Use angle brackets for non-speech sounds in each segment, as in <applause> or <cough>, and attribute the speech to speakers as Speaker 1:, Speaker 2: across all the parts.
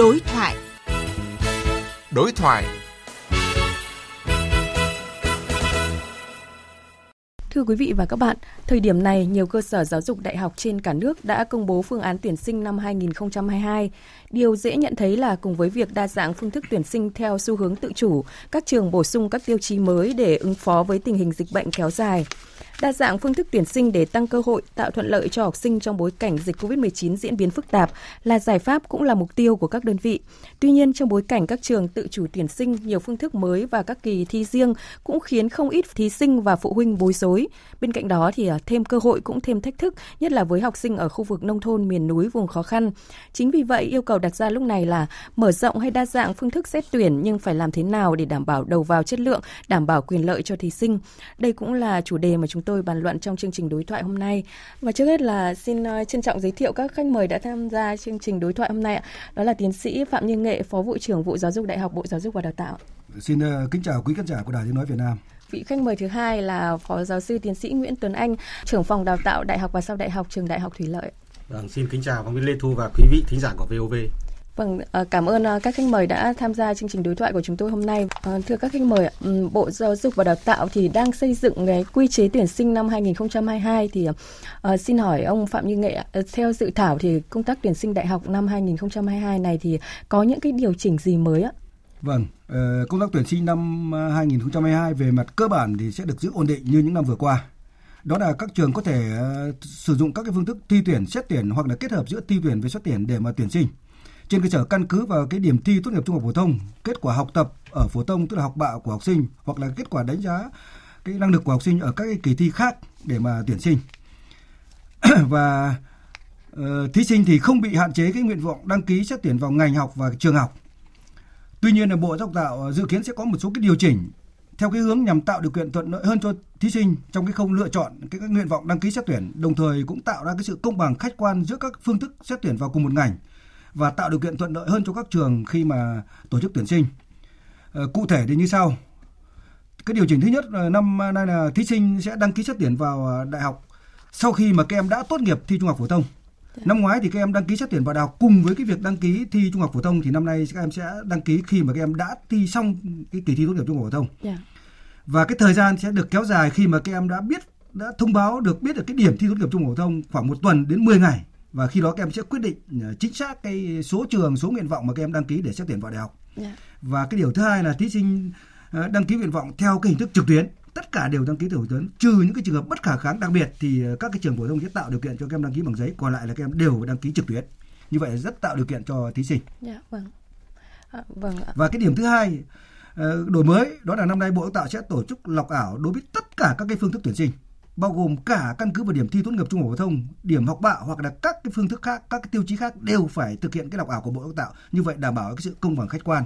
Speaker 1: Đối thoại.
Speaker 2: Đối thoại.
Speaker 3: Thưa quý vị và các bạn, thời điểm này nhiều cơ sở giáo dục đại học trên cả nước đã công bố phương án tuyển sinh năm 2022. Điều dễ nhận thấy là cùng với việc đa dạng phương thức tuyển sinh theo xu hướng tự chủ, các trường bổ sung các tiêu chí mới để ứng phó với tình hình dịch bệnh kéo dài. Đa dạng phương thức tuyển sinh để tăng cơ hội, tạo thuận lợi cho học sinh trong bối cảnh dịch COVID-19 diễn biến phức tạp là giải pháp cũng là mục tiêu của các đơn vị. Tuy nhiên, trong bối cảnh các trường tự chủ tuyển sinh nhiều phương thức mới và các kỳ thi riêng cũng khiến không ít thí sinh và phụ huynh bối rối. Bên cạnh đó thì à, thêm cơ hội cũng thêm thách thức, nhất là với học sinh ở khu vực nông thôn, miền núi, vùng khó khăn. Chính vì vậy, yêu cầu đặt ra lúc này là mở rộng hay đa dạng phương thức xét tuyển nhưng phải làm thế nào để đảm bảo đầu vào chất lượng, đảm bảo quyền lợi cho thí sinh. Đây cũng là chủ đề mà chúng tôi tôi bàn luận trong chương trình đối thoại hôm nay. Và trước hết là xin ờ, trân trọng giới thiệu các khách mời đã tham gia chương trình đối thoại hôm nay. Đó là tiến sĩ Phạm Như Nghệ, Phó vụ trưởng vụ Giáo dục Đại học Bộ Giáo dục và Đào tạo.
Speaker 4: Xin uh, kính chào quý khán giả của Đài Tiếng nói Việt Nam.
Speaker 3: Vị khách mời thứ hai là Phó giáo sư tiến sĩ Nguyễn Tuấn Anh, trưởng phòng đào tạo Đại học và sau đại học trường Đại học Thủy Lợi.
Speaker 5: Vâng, xin kính chào phóng viên Lê Thu và quý vị thính giả của VOV.
Speaker 3: Vâng, ờ, cảm ơn ờ, các khách mời đã tham gia chương trình đối thoại của chúng tôi hôm nay. Ờ, thưa các khách mời, Bộ Giáo dục và Đào tạo thì đang xây dựng cái quy chế tuyển sinh năm 2022 thì xin hỏi ông Phạm Như Nghệ, theo dự thảo thì công tác tuyển sinh đại học năm 2022 này thì có những cái điều chỉnh gì mới ạ?
Speaker 4: Vâng, công tác tuyển sinh năm 2022 về mặt cơ bản thì sẽ được giữ ổn định như những năm vừa qua đó là các trường có thể sử dụng các cái phương thức thi tuyển xét tuyển hoặc là kết hợp giữa thi tuyển với xét tuyển để mà tuyển sinh trên cơ sở căn cứ vào cái điểm thi tốt nghiệp trung học phổ thông, kết quả học tập ở phổ thông tức là học bạ của học sinh hoặc là kết quả đánh giá cái năng lực của học sinh ở các cái kỳ thi khác để mà tuyển sinh. <clears throat> và uh, thí sinh thì không bị hạn chế cái nguyện vọng đăng ký xét tuyển vào ngành học và trường học. Tuy nhiên là Bộ Giáo dục Tạo dự kiến sẽ có một số cái điều chỉnh theo cái hướng nhằm tạo điều kiện thuận lợi hơn cho thí sinh trong cái không lựa chọn cái, cái nguyện vọng đăng ký xét tuyển, đồng thời cũng tạo ra cái sự công bằng khách quan giữa các phương thức xét tuyển vào cùng một ngành và tạo điều kiện thuận lợi hơn cho các trường khi mà tổ chức tuyển sinh. À, cụ thể thì như sau. Cái điều chỉnh thứ nhất là năm nay là thí sinh sẽ đăng ký xét tuyển vào ờ, đại học sau khi mà các em đã tốt nghiệp thi trung học phổ thông. Dạ. Năm ngoái thì các em đăng ký xét tuyển vào đại học cùng với cái việc đăng ký thi trung học phổ thông thì năm nay các em sẽ đăng ký khi mà các em đã thi xong cái kỳ thi tốt nghiệp trung học phổ thông. Yeah. Dạ. Và cái thời gian sẽ được kéo dài khi mà các em đã biết đã thông báo được biết được cái điểm thi tốt nghiệp trung học phổ thông khoảng một tuần đến 10 ngày và khi đó các em sẽ quyết định ờ, chính xác cái số trường số nguyện vọng mà các em đăng ký để xét tuyển vào đại học yeah. Dạ. và cái điều thứ hai là thí sinh ờ, đăng ký nguyện vọng theo cái hình thức trực tuyến tất cả đều đăng ký trực tuyến trừ những cái trường hợp bất khả kháng đặc biệt thì ờ, các cái trường phổ thông sẽ tạo điều kiện cho các em đăng ký bằng giấy còn lại là các em đều đăng ký trực tuyến như vậy rất tạo điều kiện cho thí sinh yeah, dạ, vâng. À, vâng ạ. và cái điểm thứ hai đổi mới đó là năm nay bộ tạo sẽ tổ chức lọc ảo đối với tất cả các cái phương thức tuyển sinh bao gồm cả căn cứ vào điểm thi tốt nghiệp trung học phổ thông, điểm học bạ hoặc là các cái phương thức khác, các cái tiêu chí khác đều phải thực hiện cái lọc ảo của Bộ Giáo tạo. Như vậy đảm bảo cái sự công bằng khách quan.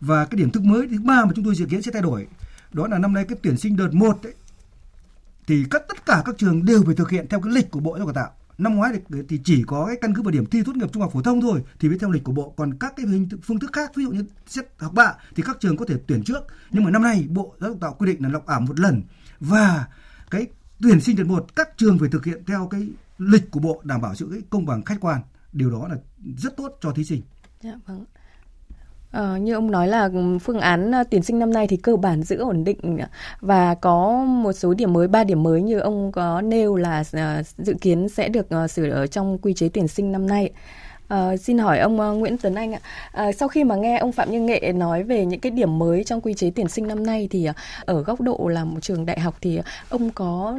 Speaker 4: Và cái điểm thức mới thứ ba mà chúng tôi dự kiến sẽ thay đổi đó là năm nay cái tuyển sinh đợt 1 ấy, thì các tất cả các trường đều phải thực hiện theo cái lịch của Bộ Giáo dục Tạo. Năm ngoái thì, thì chỉ có cái căn cứ vào điểm thi tốt nghiệp trung học phổ thông thôi thì mới theo lịch của bộ còn các cái hình phương thức khác ví dụ như xét học bạ thì các trường có thể tuyển trước nhưng mà năm nay bộ giáo dục tạo quy định là lọc ảo một lần và cái tuyển sinh đợt một các trường phải thực hiện theo cái lịch của bộ đảm bảo sự công bằng khách quan điều đó là rất tốt cho thí sinh. Dạ vâng.
Speaker 3: À, như ông nói là phương án ờ, tuyển sinh năm nay thì cơ bản giữ ổn định ờ, và có một số điểm mới, ba điểm mới như ông có nêu là dự kiến sẽ được sửa ở trong quy chế tuyển sinh năm nay. À, xin hỏi ông uh, Nguyễn Tuấn Anh ạ. À, sau khi mà nghe ông Phạm Như Nghệ nói về những cái điểm mới trong quy chế tuyển sinh năm nay thì ở góc độ là một trường đại học thì ông có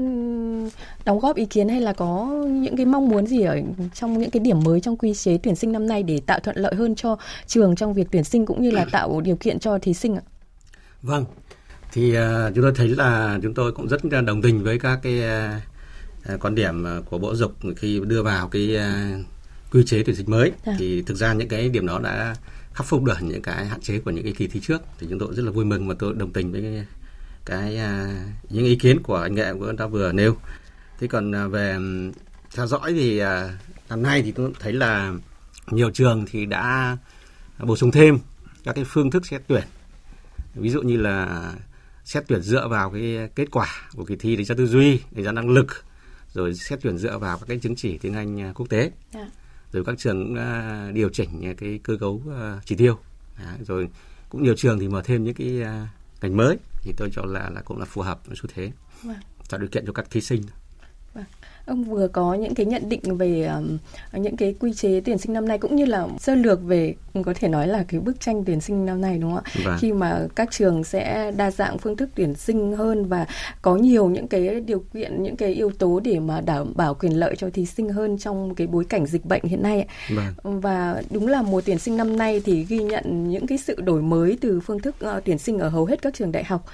Speaker 3: đóng góp ý kiến hay là có những cái mong muốn gì ở trong những cái điểm mới trong quy chế tuyển sinh năm nay để tạo thuận lợi hơn cho trường trong việc tuyển sinh cũng như là tạo điều kiện cho thí sinh ạ?
Speaker 5: Vâng. Thì uh, chúng tôi thấy là chúng tôi cũng rất đồng tình với các cái uh, quan điểm của Bộ Dục khi đưa vào cái uh, quy chế tuyển sinh mới à. thì thực ra những cái điểm đó đã khắc phục được những cái hạn chế của những cái kỳ thi trước thì chúng tôi rất là vui mừng và tôi đồng tình với cái, cái à, những ý kiến của anh nghệ của ta vừa nêu thế còn à, về theo dõi thì à, năm nay thì tôi thấy là nhiều trường thì đã bổ sung thêm các cái phương thức xét tuyển ví dụ như là xét tuyển dựa vào cái kết quả của kỳ thi đánh giá tư duy đánh giá năng lực rồi xét tuyển dựa vào các cái chứng chỉ tiếng Anh quốc tế. Yeah. Rồi các trường cũng điều chỉnh cái cơ cấu chỉ tiêu. Rồi cũng nhiều trường thì mở thêm những cái ngành mới thì tôi cho là là cũng là phù hợp với xu thế. Vâng. tạo điều kiện cho các thí sinh
Speaker 3: Ông vừa có những cái nhận định về um, những cái quy chế tuyển sinh năm nay cũng như là sơ lược về có thể nói là cái bức tranh tuyển sinh năm nay đúng không ạ? Vâng. Khi mà các trường sẽ đa dạng phương thức tuyển sinh hơn và có nhiều những cái điều kiện, những cái yếu tố để mà đảm bảo quyền lợi cho thí sinh hơn trong cái bối cảnh dịch bệnh hiện nay. Vâng. Và đúng là mùa tuyển sinh năm nay thì ghi nhận những cái sự đổi mới từ phương thức uh, tuyển sinh ở hầu hết các trường đại học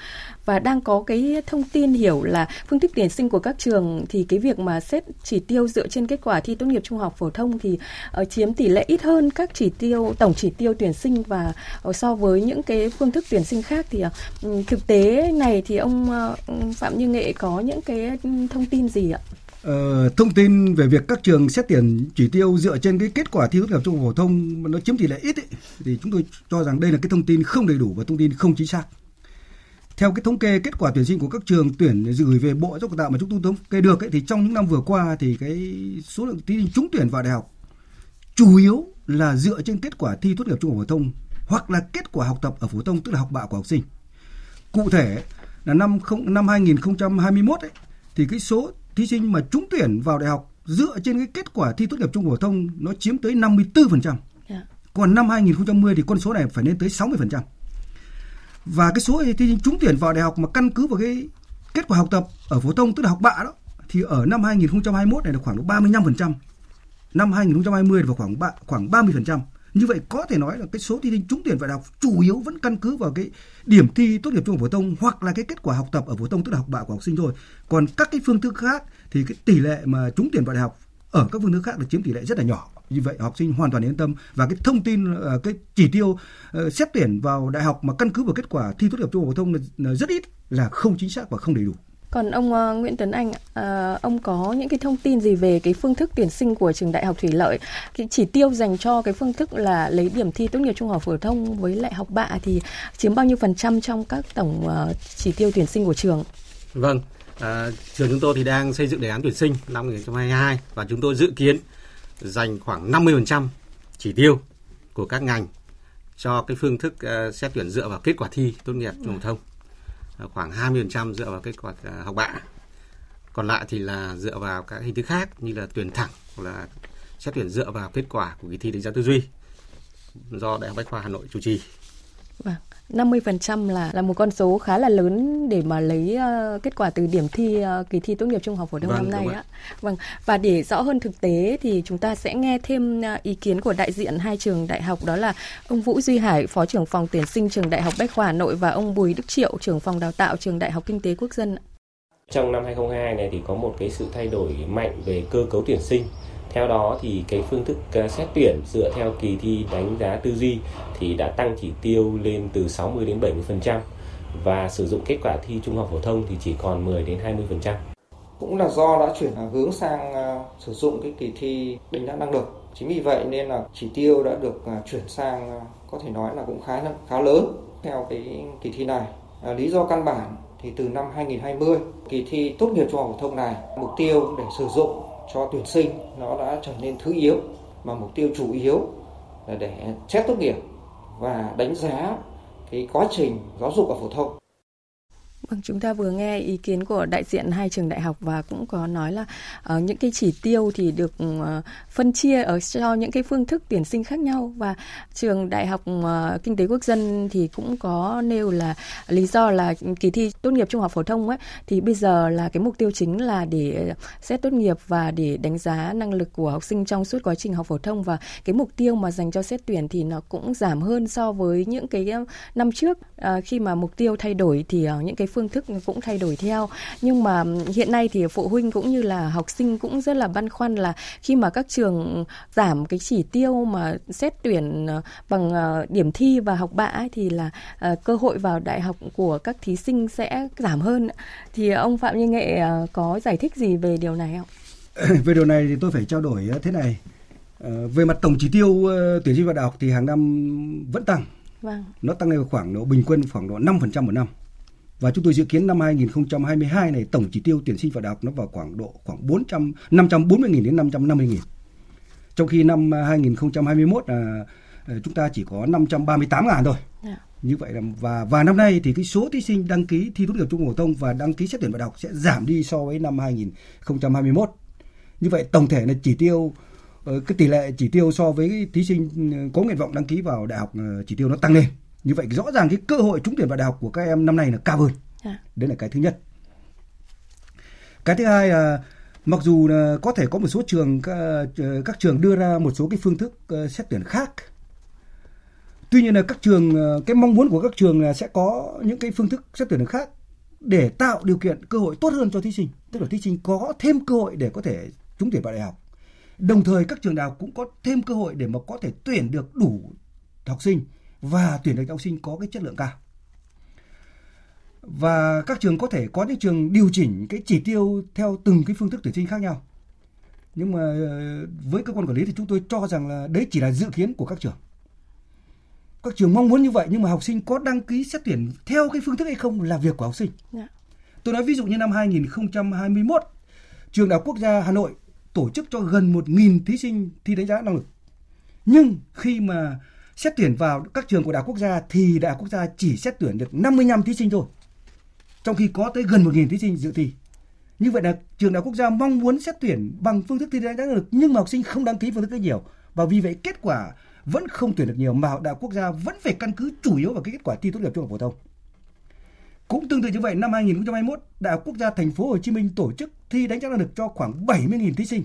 Speaker 3: và đang có cái thông tin hiểu là phương thức tuyển sinh của các trường thì cái việc mà xét chỉ tiêu dựa trên kết quả thi tốt nghiệp trung học phổ thông thì uh, chiếm tỷ lệ ít hơn các chỉ tiêu tổng chỉ tiêu tuyển sinh và uh, so với những cái phương thức tuyển sinh khác thì uh, thực tế này thì ông uh, Phạm Như Nghệ có những cái ừ, thông tin gì ạ?
Speaker 4: Ờ, thông tin về việc các trường xét tuyển chỉ tiêu dựa trên cái kết quả thi tốt nghiệp trung học phổ thông nó chiếm tỷ lệ ít ấy, thì chúng tôi cho rằng đây là cái thông tin không đầy đủ và thông tin không chính xác. Theo cái thống kê kết quả tuyển sinh của các trường tuyển gửi về Bộ Giáo dục Tạo mà chúng tôi thống kê được ấy, thì trong những năm vừa qua thì cái số lượng thí sinh trúng tuyển vào đại học chủ yếu là dựa trên kết quả thi tốt nghiệp trung học phổ thông hoặc là kết quả học tập ở phổ thông tức là học bạ của học sinh. Cụ thể là năm không năm 2021 ấy, thì cái số thí sinh mà trúng tuyển vào đại học dựa trên cái kết quả thi tốt nghiệp trung học phổ thông nó chiếm tới 54%. Yeah. Dạ. Còn năm 2010 thì con số này phải lên tới 60% và cái số thí sinh trúng tuyển vào đại học mà căn cứ vào cái kết quả học tập ở phổ thông, tức là học bạ đó, thì ở năm 2021 này là khoảng độ 35%. Năm 2020 là khoảng khoảng 30%. Như vậy có thể nói là cái số thí sinh trúng tuyển vào đại học chủ yếu vẫn căn cứ vào cái điểm thi tốt nghiệp trung học phổ thông hoặc là cái kết quả học tập ở phổ thông, tức là học bạ của học sinh thôi. Còn các cái phương thức khác thì cái tỷ lệ mà trúng tuyển vào đại học ở các phương thức khác là chiếm tỷ lệ rất là nhỏ như vậy học sinh hoàn toàn yên tâm và cái thông tin ờ, cái chỉ tiêu uh, xét tuyển vào đại học mà căn cứ vào kết quả thi tốt nghiệp trung học phổ thông là rất ít là không chính xác và không đầy đủ.
Speaker 3: Còn ông uh, Nguyễn Tuấn Anh, uh, ông có những cái thông tin gì về cái phương thức tuyển sinh của trường Đại học Thủy Lợi? Cái chỉ tiêu dành cho cái phương thức là lấy điểm thi tốt nghiệp trung học phổ thông với lại học bạ thì chiếm bao nhiêu phần trăm trong các tổng uh, chỉ tiêu tuyển sinh của trường?
Speaker 5: Vâng, à, trường chúng tôi thì đang xây dựng đề án tuyển sinh năm 2022 và chúng tôi dự kiến dành khoảng 50% chỉ tiêu của các ngành cho cái phương thức ờ, xét tuyển dựa vào kết quả thi tốt nghiệp trung học thông. Ờ, khoảng 20% dựa vào kết quả ờ, học bạ. Còn lại thì là dựa vào các hình thức khác như là tuyển thẳng hoặc là xét tuyển dựa vào kết quả của kỳ thi đánh giá tư duy do đại học bách khoa hà nội chủ trì.
Speaker 3: Vâng. 50% là là một con số khá là lớn để mà lấy uh, kết quả từ điểm thi uh, kỳ thi tốt nghiệp trung học phổ thông vâng, năm nay á. Vâng, và để rõ hơn thực tế thì chúng ta sẽ nghe thêm uh, ý kiến của đại diện hai trường đại học đó là ông Vũ Duy Hải, phó trưởng phòng tuyển sinh trường Đại học Bách khoa Hà Nội và ông Bùi Đức Triệu, trưởng phòng đào tạo trường Đại học Kinh tế Quốc dân.
Speaker 1: Trong năm 2022 này thì có một cái sự thay đổi mạnh về cơ cấu tuyển sinh theo đó thì cái phương thức xét tuyển dựa theo kỳ thi đánh giá tư duy thì đã tăng chỉ tiêu lên từ 60 đến 70% và sử dụng kết quả thi trung học phổ thông thì chỉ còn 10 đến 20%.
Speaker 6: Cũng là do đã chuyển hướng sang à, sử dụng cái kỳ thi đánh giá năng lực. Chính vì vậy nên là chỉ tiêu đã được à, chuyển sang à, có thể nói là cũng khá khá lớn theo cái kỳ thi này. À, lý do căn bản thì từ năm 2020 kỳ thi tốt nghiệp trung học phổ thông này mục tiêu để sử dụng cho tuyển sinh nó đã trở nên thứ yếu mà mục tiêu chủ yếu là để xét tốt nghiệp và đánh giá cái quá trình giáo dục ở phổ thông.
Speaker 3: Vâng, chúng ta vừa nghe ý kiến của đại diện hai trường đại học và cũng có nói là uh, những cái chỉ tiêu thì được uh, phân chia ở cho những cái phương thức tuyển sinh khác nhau. Và trường đại học uh, kinh tế quốc dân thì cũng có nêu là lý do là kỳ thi tốt nghiệp trung học phổ thông ấy thì bây giờ là cái mục tiêu chính là để xét tốt nghiệp và để đánh giá năng lực của học sinh trong suốt quá trình học phổ thông. Và cái mục tiêu mà dành cho xét tuyển thì nó cũng giảm hơn so với những cái năm trước. Uh, khi mà mục tiêu thay đổi thì uh, những cái phương phương thức cũng thay đổi theo nhưng mà hiện nay thì phụ huynh cũng như là học sinh cũng rất là băn khoăn là khi mà các trường giảm cái chỉ tiêu mà xét tuyển ờ, bằng ờ, điểm thi và học bạ thì là ờ, cơ hội vào đại học của các thí sinh sẽ giảm hơn thì ông Phạm Như Nghệ có giải thích gì về điều này không? <coughs>
Speaker 4: về điều này thì tôi phải trao đổi thế này về mặt tổng chỉ tiêu tuyển sinh vào đại học thì hàng năm vẫn tăng Vâng. Nó tăng lên khoảng độ bình quân khoảng độ 5% một năm. Và chúng tôi dự kiến năm 2022 này tổng chỉ tiêu tuyển sinh vào đại học nó vào khoảng độ khoảng 400 540 000 đến 550 000 Trong khi năm 2021 là chúng ta chỉ có 538 ngàn thôi. Yeah. Dạ. Như vậy là và và năm nay thì cái số thí sinh đăng ký thi tốt nghiệp trung học phổ thông và đăng ký xét tuyển vào đại học sẽ giảm đi so với năm 2021. Như vậy tổng thể là chỉ tiêu ờ, cái tỷ lệ chỉ tiêu so với thí sinh ờ, có nguyện vọng đăng ký vào đại học ờ, chỉ tiêu nó tăng lên. Như vậy rõ ràng cái cơ hội trúng tuyển vào đại học của các em năm nay là cao hơn. À. Đấy là cái thứ nhất. Cái thứ hai là mặc dù là có thể có một số trường các, trường đưa ra một số cái phương thức xét tuyển khác tuy nhiên là các trường cái mong muốn của các trường là sẽ có những cái phương thức xét tuyển khác để tạo điều kiện cơ hội tốt hơn cho thí sinh tức là thí sinh có thêm cơ hội để có thể trúng tuyển vào đại học đồng thời các trường đại học cũng có thêm cơ hội để mà có thể tuyển được đủ học sinh và tuyển được học sinh có cái chất lượng cao và các trường có thể có những trường điều chỉnh cái chỉ tiêu theo từng cái phương thức tuyển sinh khác nhau nhưng mà ờ, với cơ quan quản lý thì chúng tôi cho rằng là đấy chỉ là dự kiến của các trường các trường mong muốn như vậy nhưng mà học sinh có đăng ký xét tuyển theo cái phương thức hay không là việc của học sinh. Yeah. Dạ. Tôi nói ví dụ như năm 2021, trường Đại học Quốc gia Hà Nội tổ chức cho gần 1.000 thí sinh thi đánh giá năng lực. Nhưng khi mà xét tuyển vào các trường của Đại học Quốc gia thì Đại học Quốc gia chỉ xét tuyển được 55 thí sinh thôi. Trong khi có tới gần 1.000 thí sinh dự thi. Như vậy là trường Đại học Quốc gia mong muốn xét tuyển bằng phương thức thi đánh giá năng lực nhưng mà học sinh không đăng ký phương thức ấy nhiều. Và vì vậy kết quả vẫn không tuyển được nhiều mà đại học quốc gia vẫn phải căn cứ chủ yếu vào cái kết quả thi tốt nghiệp trung học phổ thông. Cũng tương tự như vậy, năm 2021, Đại học Quốc gia Thành phố Hồ Chí Minh tổ chức thi đánh giá năng lực cho khoảng 70.000 thí sinh.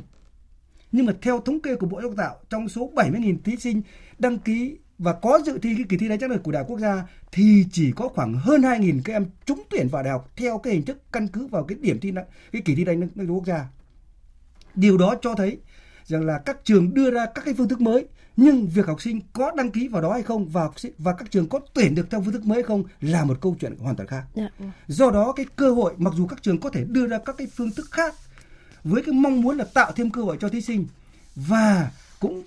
Speaker 4: Nhưng mà theo thống kê của Bộ Giáo dục Tạo, trong số 70.000 thí sinh đăng ký và có dự thi cái kỳ thi đánh giá năng lực của Đại học Quốc gia thì chỉ có khoảng hơn 2.000 các em trúng tuyển vào đại học theo cái hình thức căn cứ vào cái điểm thi cái kỳ thi đánh giá năng lực quốc gia. Điều đó cho thấy rằng là các trường đưa ra các cái phương thức mới nhưng việc học sinh có đăng ký vào đó hay không và học sinh và các trường có tuyển được theo phương thức mới hay không là một câu chuyện hoàn toàn khác. Dạ. Do đó cái cơ hội mặc dù các trường có thể đưa ra các cái phương thức khác với cái mong muốn là tạo thêm cơ hội cho thí sinh và cũng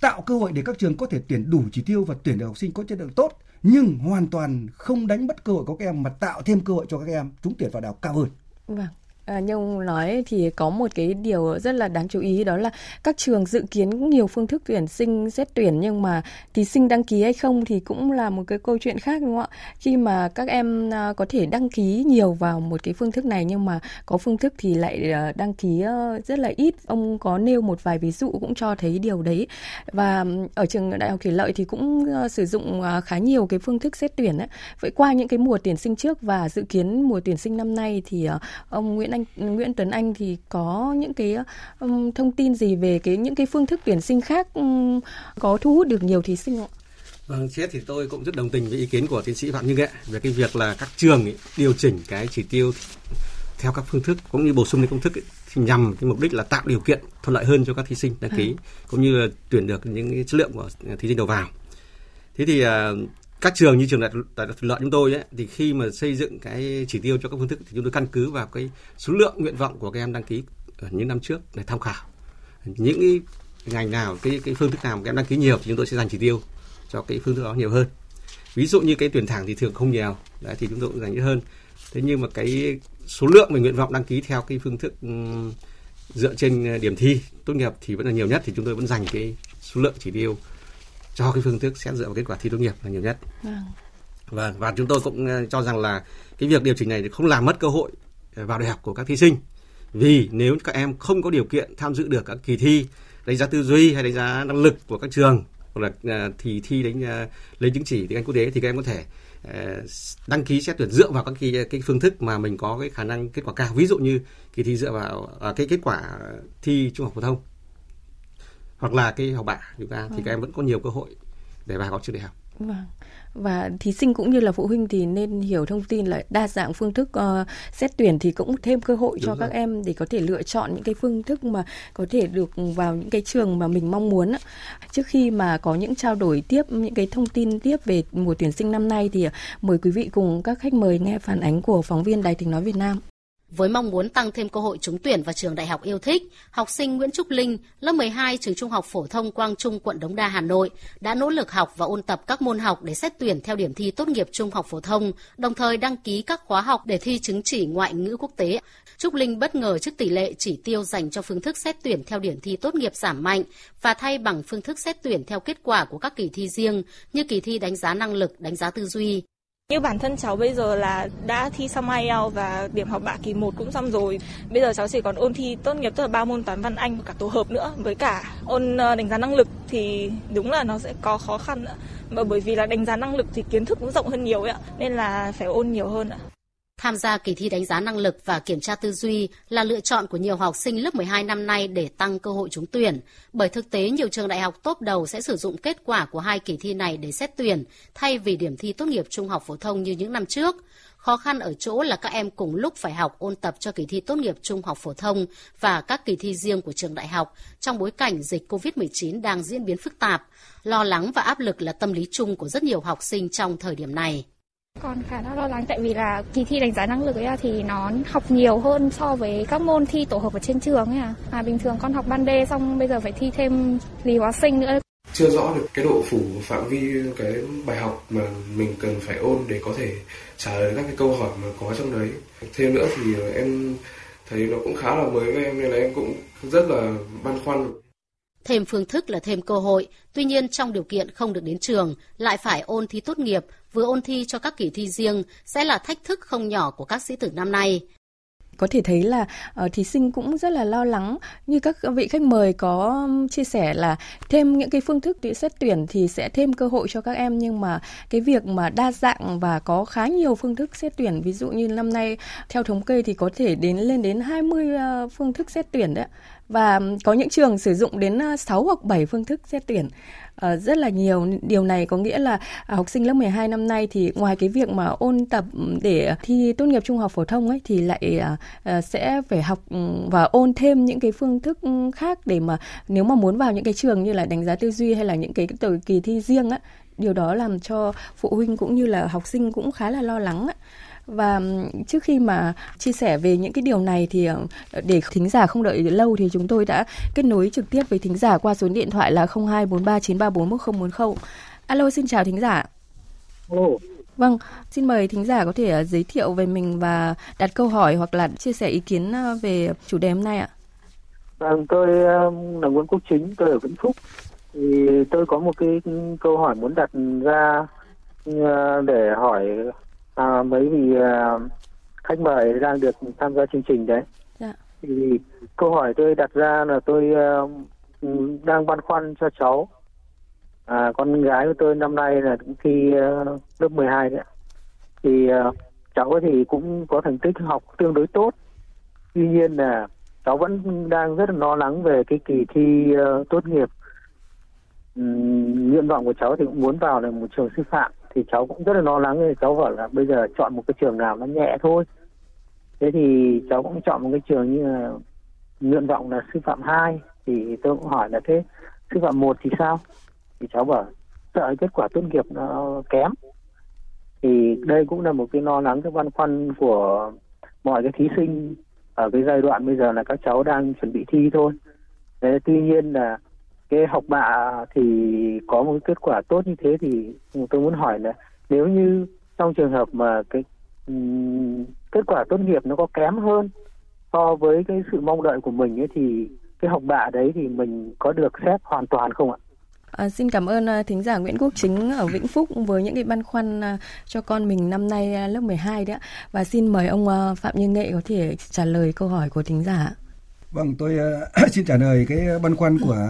Speaker 4: tạo cơ hội để các trường có thể tuyển đủ chỉ tiêu và tuyển được học sinh có chất lượng tốt, nhưng hoàn toàn không đánh mất cơ hội của các em mà tạo thêm cơ hội cho các em trúng tuyển vào đại học cao hơn.
Speaker 3: Vâng. À, như ông nói thì có một cái điều rất là đáng chú ý đó là các trường dự kiến nhiều phương thức tuyển sinh xét tuyển nhưng mà thí sinh đăng ký hay không thì cũng là một cái câu chuyện khác đúng không ạ? Khi mà các em à, có thể đăng ký nhiều vào một cái phương thức này nhưng mà có phương thức thì lại à, đăng ký ờ, rất là ít. Ông có nêu một vài ví dụ cũng cho thấy điều đấy. Và ở trường Đại học Thủy Lợi thì cũng ờ, sử dụng à, khá nhiều cái phương thức xét tuyển ấy. Vậy qua những cái mùa tuyển sinh trước và dự kiến mùa tuyển sinh năm nay thì ờ, ông Nguyễn Anh anh Nguyễn Tuấn Anh thì có những cái um, thông tin gì về cái những cái phương thức tuyển sinh khác um, có thu hút được nhiều thí sinh không?
Speaker 5: Vâng, chết thì tôi cũng rất đồng tình với ý kiến của tiến sĩ Phạm Như Nghệ về cái việc là các trường ấy, điều chỉnh cái chỉ tiêu theo các phương thức cũng như bổ sung những công thức ấy, thì nhằm cái mục đích là tạo điều kiện thuận lợi hơn cho các thí sinh đăng ký à. cũng như là tuyển được những cái chất lượng của thí sinh đầu vào. Thế thì uh, các trường như trường đại đại thủy lợi chúng tôi ấy, thì khi mà xây dựng cái chỉ tiêu cho các phương thức thì chúng tôi căn cứ vào cái số lượng nguyện vọng của các em đăng ký ở những năm trước để tham khảo. Những cái ngành nào cái cái phương thức nào các em đăng ký nhiều thì chúng tôi sẽ dành chỉ tiêu cho cái phương thức đó nhiều hơn. Ví dụ như cái tuyển thẳng thì thường không nhiều đấy thì chúng tôi cũng dành ít hơn. Thế nhưng mà cái số lượng về nguyện vọng đăng ký theo cái phương thức dựa trên điểm thi tốt nghiệp thì vẫn là nhiều nhất thì chúng tôi vẫn dành cái số lượng chỉ tiêu cho cái phương thức xét dựa vào kết quả thi tốt nghiệp là nhiều nhất. Vâng. Và và chúng tôi cũng ờ, cho rằng là cái việc điều chỉnh này không làm mất cơ hội ờ, vào đại học của các thí sinh. Vì nếu các em không có điều kiện tham dự được các kỳ thi đánh giá tư duy hay đánh giá năng lực của các trường hoặc là uh, thì thi đánh lấy chứng chỉ tiếng Anh quốc tế thì các em có thể đăng ký xét tuyển dựa vào các cái, cái phương thức mà mình có cái khả năng kết quả cao ví dụ như kỳ thi dựa vào uh, cái kết quả thi trung học phổ thông hoặc là cái học bạ chúng ta thì vâng. các em vẫn có nhiều cơ hội để vào học trường đại học.
Speaker 3: Vâng và thí sinh cũng như là phụ huynh thì nên hiểu thông tin là đa dạng phương thức uh, xét tuyển thì cũng thêm cơ hội Đúng cho rồi. các em để có thể lựa chọn những cái phương thức mà có thể được vào những cái trường mà mình mong muốn. Trước khi mà có những trao đổi tiếp những cái thông tin tiếp về mùa tuyển sinh năm nay thì mời quý vị cùng các khách mời nghe phản ánh của phóng viên Đài Tiếng nói Việt Nam.
Speaker 7: Với mong muốn tăng thêm cơ hội trúng tuyển vào trường đại học yêu thích, học sinh Nguyễn Trúc Linh, lớp 12 trường Trung học phổ thông Quang Trung, quận Đống Đa, Hà Nội đã nỗ lực học và ôn tập các môn học để xét tuyển theo điểm thi tốt nghiệp trung học phổ thông, đồng thời đăng ký các khóa học để thi chứng chỉ ngoại ngữ quốc tế. Trúc Linh bất ngờ trước tỷ lệ chỉ tiêu dành cho phương thức xét tuyển theo điểm thi tốt nghiệp giảm mạnh và thay bằng phương thức xét tuyển theo kết quả của các kỳ thi riêng như kỳ thi đánh giá năng lực, đánh giá tư duy.
Speaker 8: Như bản thân cháu bây giờ là đã thi xong IELTS và điểm học bạ kỳ 1 cũng xong rồi. Bây giờ cháu chỉ còn ôn thi tốt nghiệp tức là ba môn toán văn Anh và cả tổ hợp nữa. Với cả ôn ờ, đánh giá năng lực thì đúng là nó sẽ có khó khăn nữa. Mà bởi vì là đánh giá năng lực thì kiến thức cũng rộng hơn nhiều ấy ạ. Nên là phải ôn nhiều hơn ạ.
Speaker 7: Tham gia kỳ thi đánh giá năng lực và kiểm tra tư duy là lựa chọn của nhiều học sinh lớp 12 năm nay để tăng cơ hội trúng tuyển. Bởi thực tế nhiều trường đại học tốt đầu sẽ sử dụng kết quả của hai kỳ thi này để xét tuyển, thay vì điểm thi tốt nghiệp trung học phổ thông như những năm trước. Khó khăn ở chỗ là các em cùng lúc phải học ôn tập cho kỳ thi tốt nghiệp trung học phổ thông và các kỳ thi riêng của trường đại học trong bối cảnh dịch COVID-19 đang diễn biến phức tạp. Lo lắng và áp lực là tâm lý chung của rất nhiều học sinh trong thời điểm này.
Speaker 9: Con khá là lo lắng tại vì là kỳ thi đánh giá năng lực ấy thì nó học nhiều hơn so với các môn thi tổ hợp ở trên trường ấy à. à bình thường con học ban D xong bây giờ phải thi thêm lý hóa sinh nữa.
Speaker 10: Chưa rõ được cái độ phủ phạm vi cái bài học mà mình cần phải ôn để có thể trả lời các cái câu hỏi mà có trong đấy. Thêm nữa thì em thấy nó cũng khá là mới với em nên là em cũng rất là băn khoăn.
Speaker 7: Thêm phương thức là thêm cơ hội, tuy nhiên trong điều kiện không được đến trường, lại phải ôn thi tốt nghiệp, vừa ôn thi cho các kỳ thi riêng sẽ là thách thức không nhỏ của các sĩ tử năm nay.
Speaker 3: Có thể thấy là uh, thí sinh cũng rất là lo lắng. Như các vị khách mời có chia sẻ là thêm những cái phương thức để xét tuyển thì sẽ thêm cơ hội cho các em. Nhưng mà cái việc mà đa dạng và có khá nhiều phương thức xét tuyển ví dụ như năm nay theo thống kê thì có thể đến lên đến 20 uh, ờ, phương thức xét tuyển đấy và có những trường sử dụng đến ờ, 6 hoặc 7 phương thức xét tuyển uh, rất là nhiều. Điều này có nghĩa là à, học sinh lớp 12 năm nay thì ngoài cái việc mà ôn tập để thi tốt nghiệp trung học phổ thông ấy thì lại uh, sẽ phải học và ôn thêm những cái phương thức khác để mà nếu mà muốn vào những cái trường như là đánh giá tư duy hay là những cái kỳ thi riêng á điều đó làm cho phụ huynh cũng như là học sinh cũng khá là lo lắng á và trước khi mà chia sẻ về những cái điều này thì ờ, để thính giả không đợi lâu thì chúng tôi đã kết nối trực tiếp với thính giả qua số điện thoại là 0243934140. Alo, xin chào thính giả.
Speaker 11: Alo.
Speaker 3: Vâng, xin mời thính giả có thể ờ, giới thiệu về mình và đặt câu hỏi hoặc là chia sẻ ý kiến ờ, về chủ đề hôm nay ạ.
Speaker 11: Vâng, tôi là Nguyễn Quốc Chính, tôi ở Vĩnh Phúc. Thì tôi có một cái câu hỏi muốn đặt ra để hỏi à, mấy vị à, khách mời đang được tham gia chương trình đấy. Dạ. Thì câu hỏi tôi đặt ra là tôi à, đang băn khoăn cho cháu. À, con gái của tôi năm nay là thi uh, lớp 12 đấy. Thì uh, cháu thì cũng có thành tích học tương đối tốt. Tuy nhiên là cháu vẫn đang rất là lo lắng về cái kỳ thi uh, tốt nghiệp. Um, nguyện vọng của cháu thì cũng muốn vào là một trường sư phạm thì cháu cũng rất là lo lắng. Thì cháu bảo là bây giờ chọn một cái trường nào nó nhẹ thôi. Thế thì cháu cũng chọn một cái trường như là nguyện vọng là sư phạm 2 thì tôi cũng hỏi là thế, sư phạm 1 thì sao? Thì cháu bảo, sợ kết quả tốt nghiệp nó kém. Thì đây cũng là một cái lo lắng, cái băn khoăn của mọi cái thí sinh ở cái giai đoạn bây giờ là các cháu đang chuẩn bị thi thôi. Thế tuy nhiên là cái học bạ thì có một cái kết quả tốt như thế thì tôi muốn hỏi là nếu như trong trường hợp mà cái um, kết quả tốt nghiệp nó có kém hơn so với cái sự mong đợi của mình ấy thì cái học bạ đấy thì mình có được xét hoàn toàn không ạ?
Speaker 3: À, xin cảm ơn à, thính giả Nguyễn Quốc Chính ở Vĩnh Phúc với những cái băn khoăn à, cho con mình năm nay uh, lớp 12 đấy ạ. Và xin mời ông Phạm Như Nghệ có thể trả lời câu hỏi của thính giả.
Speaker 4: Vâng, tôi uh, <clears throat> xin trả lời cái băn khoăn của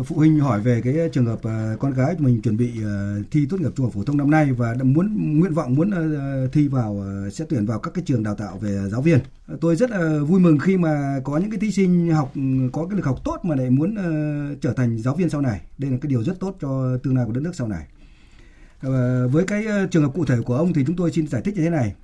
Speaker 4: uh, phụ huynh hỏi về cái trường hợp uh, con gái mình chuẩn bị uh, thi tốt nghiệp trung học phổ thông năm nay và muốn nguyện vọng muốn uh, thi vào uh, tuyển vào các cái trường đào tạo về giáo viên. Uh, tôi rất là uh, vui mừng khi mà có những cái thí sinh học có cái lực học tốt mà lại muốn uh, trở thành giáo viên sau này. Đây là cái điều rất tốt cho tương lai của đất nước sau này. Uh, với cái uh, trường hợp cụ thể của ông thì chúng tôi xin giải thích như thế này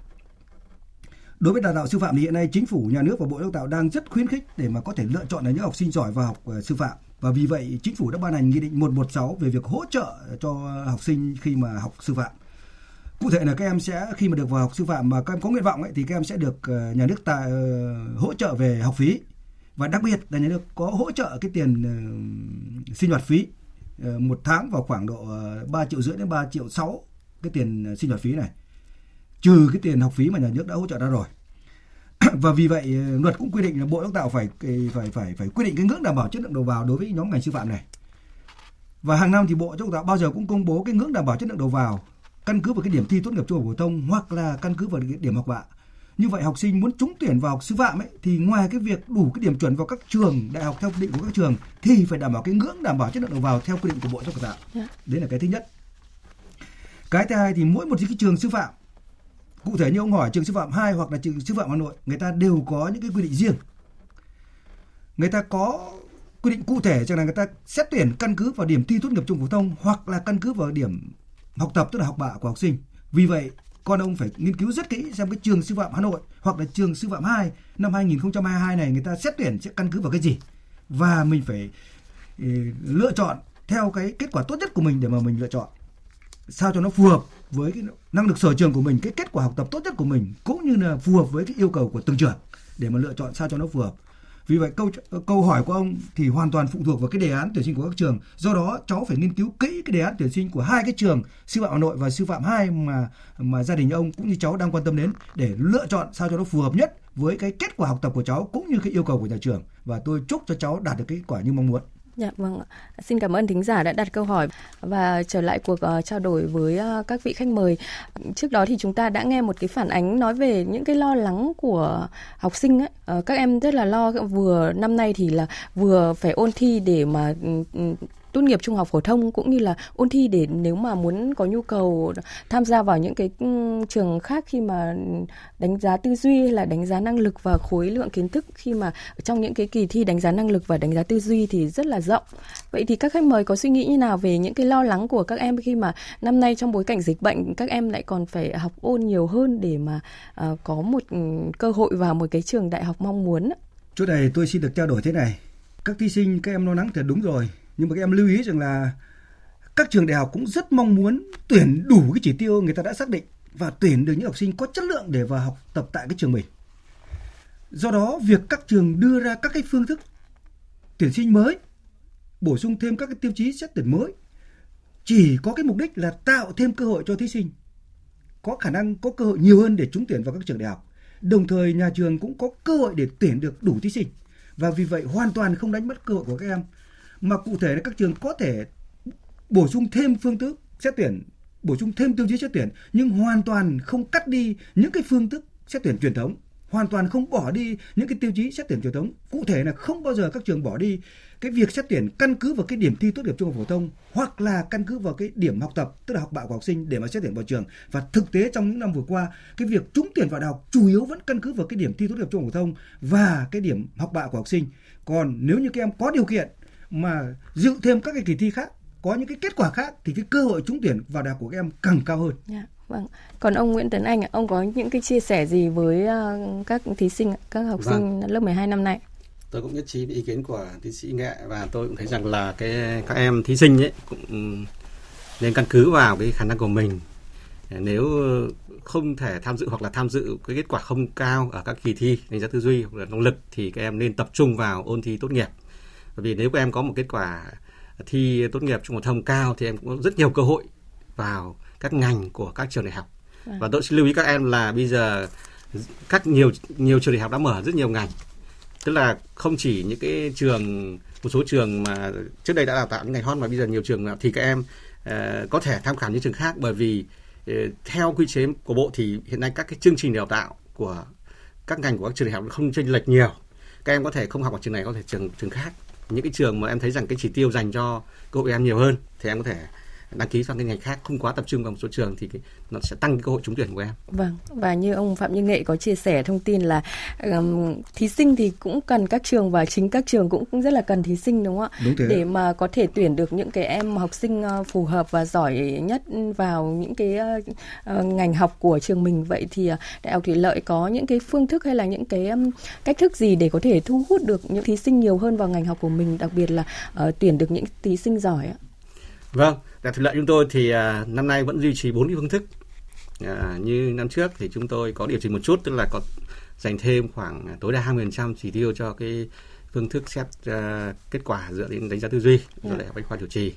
Speaker 4: Đối với đào tạo sư phạm thì hiện nay chính phủ, nhà nước và Bộ Giáo tạo đang rất khuyến khích để mà có thể lựa chọn là những học sinh giỏi vào học ờ, sư phạm. Và vì vậy chính phủ đã ban hành nghị định 116 về việc hỗ trợ cho học sinh khi mà học sư phạm. cụ thể là các em sẽ khi mà được vào học sư phạm mà các em có nguyện vọng ấy, thì các em sẽ được ờ, nhà nước ta ờ, hỗ trợ về học phí và đặc biệt là nhà nước có hỗ trợ cái tiền sinh hoạt phí một tháng vào khoảng độ 3 triệu rưỡi đến 3 triệu 6 cái tiền sinh hoạt phí này trừ cái tiền học phí mà nhà nước đã hỗ trợ ra rồi <clears throat> và vì vậy luật cũng quy định là bộ đào tạo phải phải phải phải quy định cái ngưỡng đảm bảo chất lượng đầu vào đối với nhóm ngành sư phạm này và hàng năm thì bộ giáo dục tạo bao giờ cũng công bố cái ngưỡng đảm bảo chất lượng đầu vào căn cứ vào cái điểm thi tốt nghiệp trung học phổ thông hoặc là căn cứ vào điểm học bạ như vậy học sinh muốn trúng tuyển vào học sư phạm ấy thì ngoài cái việc đủ cái điểm chuẩn vào các trường đại học theo quy định của các trường thì phải đảm bảo cái ngưỡng đảm bảo chất lượng đầu vào theo quy định của bộ giáo dục tạo. Dạ. đấy là cái thứ nhất cái thứ hai thì mỗi một cái trường sư phạm cụ thể như ông hỏi trường sư phạm 2 hoặc là trường sư phạm Hà Nội người ta đều có những cái quy định riêng. Người ta có quy định cụ thể rằng là người ta xét tuyển căn cứ vào điểm thi tốt nghiệp trung phổ thông hoặc là căn cứ vào điểm học tập tức là học bạ của học sinh. Vì vậy, con ông phải nghiên cứu rất kỹ xem cái trường sư phạm Hà Nội hoặc là trường sư phạm 2 năm 2022 này người ta xét tuyển sẽ căn cứ vào cái gì. Và mình phải ừ, lựa chọn theo cái kết quả tốt nhất của mình để mà mình lựa chọn sao cho nó phù hợp với cái năng lực sở trường của mình, cái kết quả học tập tốt nhất của mình cũng như là phù hợp với cái yêu cầu của từng trường để mà lựa chọn sao cho nó phù hợp. Vì vậy câu câu hỏi của ông thì hoàn toàn phụ thuộc vào cái đề án tuyển sinh của các trường. Do đó cháu phải nghiên cứu kỹ cái đề án tuyển sinh của hai cái trường sư phạm Hà Nội và sư phạm hai mà mà gia đình ông cũng như cháu đang quan tâm đến để lựa chọn sao cho nó phù hợp nhất với cái kết quả học tập của cháu cũng như cái yêu cầu của nhà trường và tôi chúc cho cháu đạt được cái kết quả như mong muốn.
Speaker 3: Dạ vâng, xin cảm ơn thính giả đã đặt câu hỏi và trở lại cuộc uh, trao đổi với uh, các vị khách mời. Trước đó thì chúng ta đã nghe một cái phản ánh nói về những cái lo lắng của học sinh ấy. Uh, các em rất là lo vừa năm nay thì là vừa phải ôn thi để mà um, tốt nghiệp trung học phổ thông cũng như là ôn thi để nếu mà muốn có nhu cầu tham gia vào những cái ừ, trường khác khi mà đánh giá tư duy hay là đánh giá năng lực và khối lượng kiến thức khi mà trong những cái kỳ thi đánh giá năng lực và đánh giá tư duy thì rất là rộng. Vậy thì các khách mời có suy nghĩ như nào về những cái lo lắng của các em khi mà năm nay trong bối cảnh dịch bệnh các em lại còn phải học ôn nhiều hơn để mà uh, có một ừ, cơ hội vào một cái trường đại học mong muốn?
Speaker 4: Chỗ này tôi xin được trao đổi thế này. Các thí sinh các em lo lắng thì đúng rồi nhưng mà các em lưu ý rằng là các trường đại học cũng rất mong muốn tuyển đủ cái chỉ tiêu người ta đã xác định và tuyển được những học sinh có chất lượng để vào học tập tại cái trường mình. Do đó, việc các trường đưa ra các cái phương thức tuyển sinh mới, bổ sung thêm các cái tiêu chí xét tuyển mới chỉ có cái mục đích là tạo thêm cơ hội cho thí sinh có khả năng có cơ hội nhiều hơn để trúng tuyển vào các trường đại học. Đồng thời nhà trường cũng có cơ hội để tuyển được đủ thí sinh và vì vậy hoàn toàn không đánh mất cơ hội của các em mà cụ thể là các trường có thể bổ sung thêm phương thức xét tuyển, bổ sung thêm tiêu chí xét tuyển, nhưng hoàn toàn không cắt đi những cái phương thức xét tuyển truyền thống, hoàn toàn không bỏ đi những cái tiêu chí xét tuyển truyền thống. Cụ thể là không bao giờ các trường bỏ đi cái việc xét tuyển căn cứ vào cái điểm thi tốt nghiệp trung học phổ thông hoặc là căn cứ vào cái điểm học tập, tức là học bạ của học sinh để mà xét tuyển vào trường. Và thực tế trong những năm vừa qua, cái việc trúng tuyển vào đại học chủ yếu vẫn căn cứ vào cái điểm thi tốt nghiệp trung học phổ thông và cái điểm học bạ của học sinh. Còn nếu như các em có điều kiện mà dự thêm các cái kỳ thi khác có những cái kết quả khác thì cái cơ hội trúng tuyển vào đại học của các em càng cao hơn.
Speaker 3: Yeah, dạ, vâng. Còn ông Nguyễn Tấn Anh, ông có những cái chia sẻ gì với uh, các thí sinh, các học vâng. sinh lớp 12 năm nay?
Speaker 5: Tôi cũng nhất trí với ý kiến của tiến sĩ Nghệ và tôi cũng thấy rằng là cái các em thí sinh ấy cũng nên căn cứ vào cái khả năng của mình. Nếu không thể tham dự hoặc là tham dự cái kết quả không cao ở các kỳ thi đánh giá tư duy hoặc là năng lực thì các em nên tập trung vào ôn thi tốt nghiệp bởi vì nếu các em có một kết quả thi tốt nghiệp trung học thông cao thì em cũng có rất nhiều cơ hội vào các ngành của các trường đại học. Vâng. và tôi xin lưu ý các em là bây giờ các nhiều nhiều trường đại học đã mở rất nhiều ngành. Tức là không chỉ những cái trường một số trường mà trước đây đã đào tạo những ngành hot mà bây giờ nhiều trường thì các em uh, có thể tham khảo những trường khác. Bởi vì uh, theo quy chế của bộ thì hiện nay các cái chương trình đào tạo của các ngành của các trường đại học không chênh lệch nhiều. Các em có thể không học ở trường này có thể trường trường khác những cái trường mà em thấy rằng cái chỉ tiêu dành cho cơ hội em nhiều hơn thì em có thể đăng ký sang cái ngành khác không quá tập trung vào một số trường thì cái, nó sẽ tăng cái cơ hội trúng tuyển của em.
Speaker 3: Vâng và như ông Phạm Như Nghệ có chia sẻ thông tin là um, thí sinh thì cũng cần các trường và chính các trường cũng, cũng rất là cần thí sinh đúng không ạ?
Speaker 4: Đúng thế.
Speaker 3: Để mà có thể tuyển được những cái em học sinh uh, phù hợp và giỏi nhất vào những cái uh, ngành học của trường mình vậy thì Đại học Thủy Lợi có những cái phương thức hay là những cái um, cách thức gì để có thể thu hút được những thí sinh nhiều hơn vào ngành học của mình đặc biệt là uh, tuyển được những thí sinh giỏi ạ?
Speaker 5: Vâng, Đại thủy lợi chúng tôi thì à, năm nay vẫn duy trì bốn cái phương thức. À, như năm trước thì chúng tôi có điều chỉnh một chút tức là có dành thêm khoảng tối đa 20% chỉ tiêu cho cái phương thức xét uh, kết quả dựa trên đánh giá tư duy do đại học bách khoa chủ trì.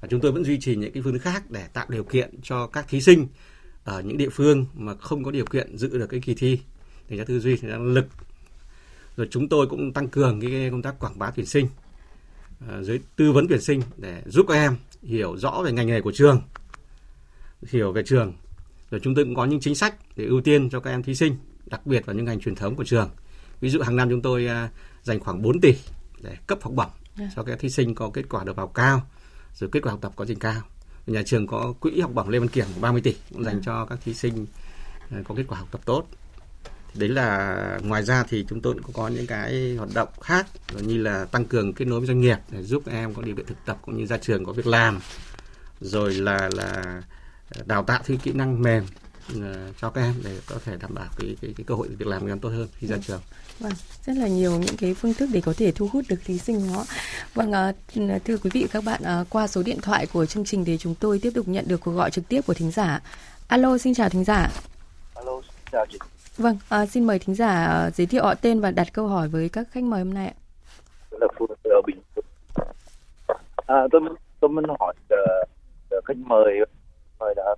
Speaker 5: Và chúng tôi vẫn duy trì những cái phương thức khác để tạo điều kiện cho các thí sinh ở những địa phương mà không có điều kiện dự được cái kỳ thi đánh giá tư duy đánh giá năng lực. Rồi chúng tôi cũng tăng cường cái công tác quảng bá tuyển sinh uh, dưới tư vấn tuyển sinh để giúp các em hiểu rõ về ngành nghề của trường hiểu về trường rồi chúng tôi cũng có những chính sách để ưu tiên cho các em thí sinh đặc biệt vào những ngành truyền thống của trường ví dụ hàng năm chúng tôi uh, dành khoảng 4 tỷ để cấp học bổng yeah. cho các thí sinh có kết quả được vào cao rồi kết quả học tập có trình cao nhà trường có quỹ học bổng Lê Văn Kiểng 30 tỷ cũng dành yeah. cho các thí sinh ờ, có kết quả học tập tốt đấy là ngoài ra thì chúng tôi cũng có những cái hoạt động khác như là tăng cường kết nối với doanh nghiệp để giúp các em có điều kiện thực tập cũng như ra trường có việc làm rồi là là đào tạo thêm kỹ năng mềm ờ, cho các em để có thể đảm bảo cái cái, cái cơ hội việc làm của em tốt hơn khi ra trường.
Speaker 3: Vâng, rất là nhiều những cái phương thức để có thể thu hút được thí sinh đó. Vâng, uh, thưa quý vị và các bạn, uh, qua số điện thoại của chương trình thì chúng tôi tiếp tục nhận được cuộc gọi trực tiếp của thính giả. Alo, xin chào thính giả.
Speaker 12: Alo, xin chào chị.
Speaker 3: Vâng, à, xin mời thính giả ờ, giới thiệu họ tên và đặt câu hỏi với các khách mời hôm nay ạ.
Speaker 12: Tôi là Phương ở Bình Phước. À, tôi tôi muốn hỏi uh, khách mời mời đã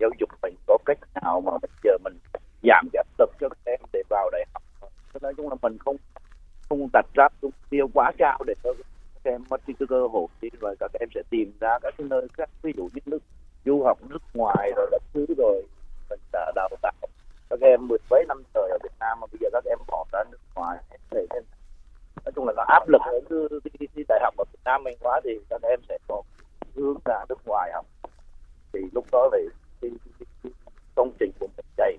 Speaker 12: giáo dục mình có cách nào mà bây giờ mình giảm cái áp lực cho các em để vào đại học nói chung là mình không không đặt ra mục tiêu quá cao để cho các em mất cái cơ hội thì rồi các em sẽ tìm ra các cái nơi khác ví dụ như nước du học nước ngoài rồi các thứ rồi mình đã đào tạo các em mười mấy năm trời ở Việt Nam mà bây giờ các em bỏ ra nước ngoài để nên nói chung là nó áp lực ở cái, cái, đại học ở Việt Nam mình quá thì các em sẽ có hướng ra nước ngoài học. Thì lúc đó thì cái, cái, cái công trình của mình chạy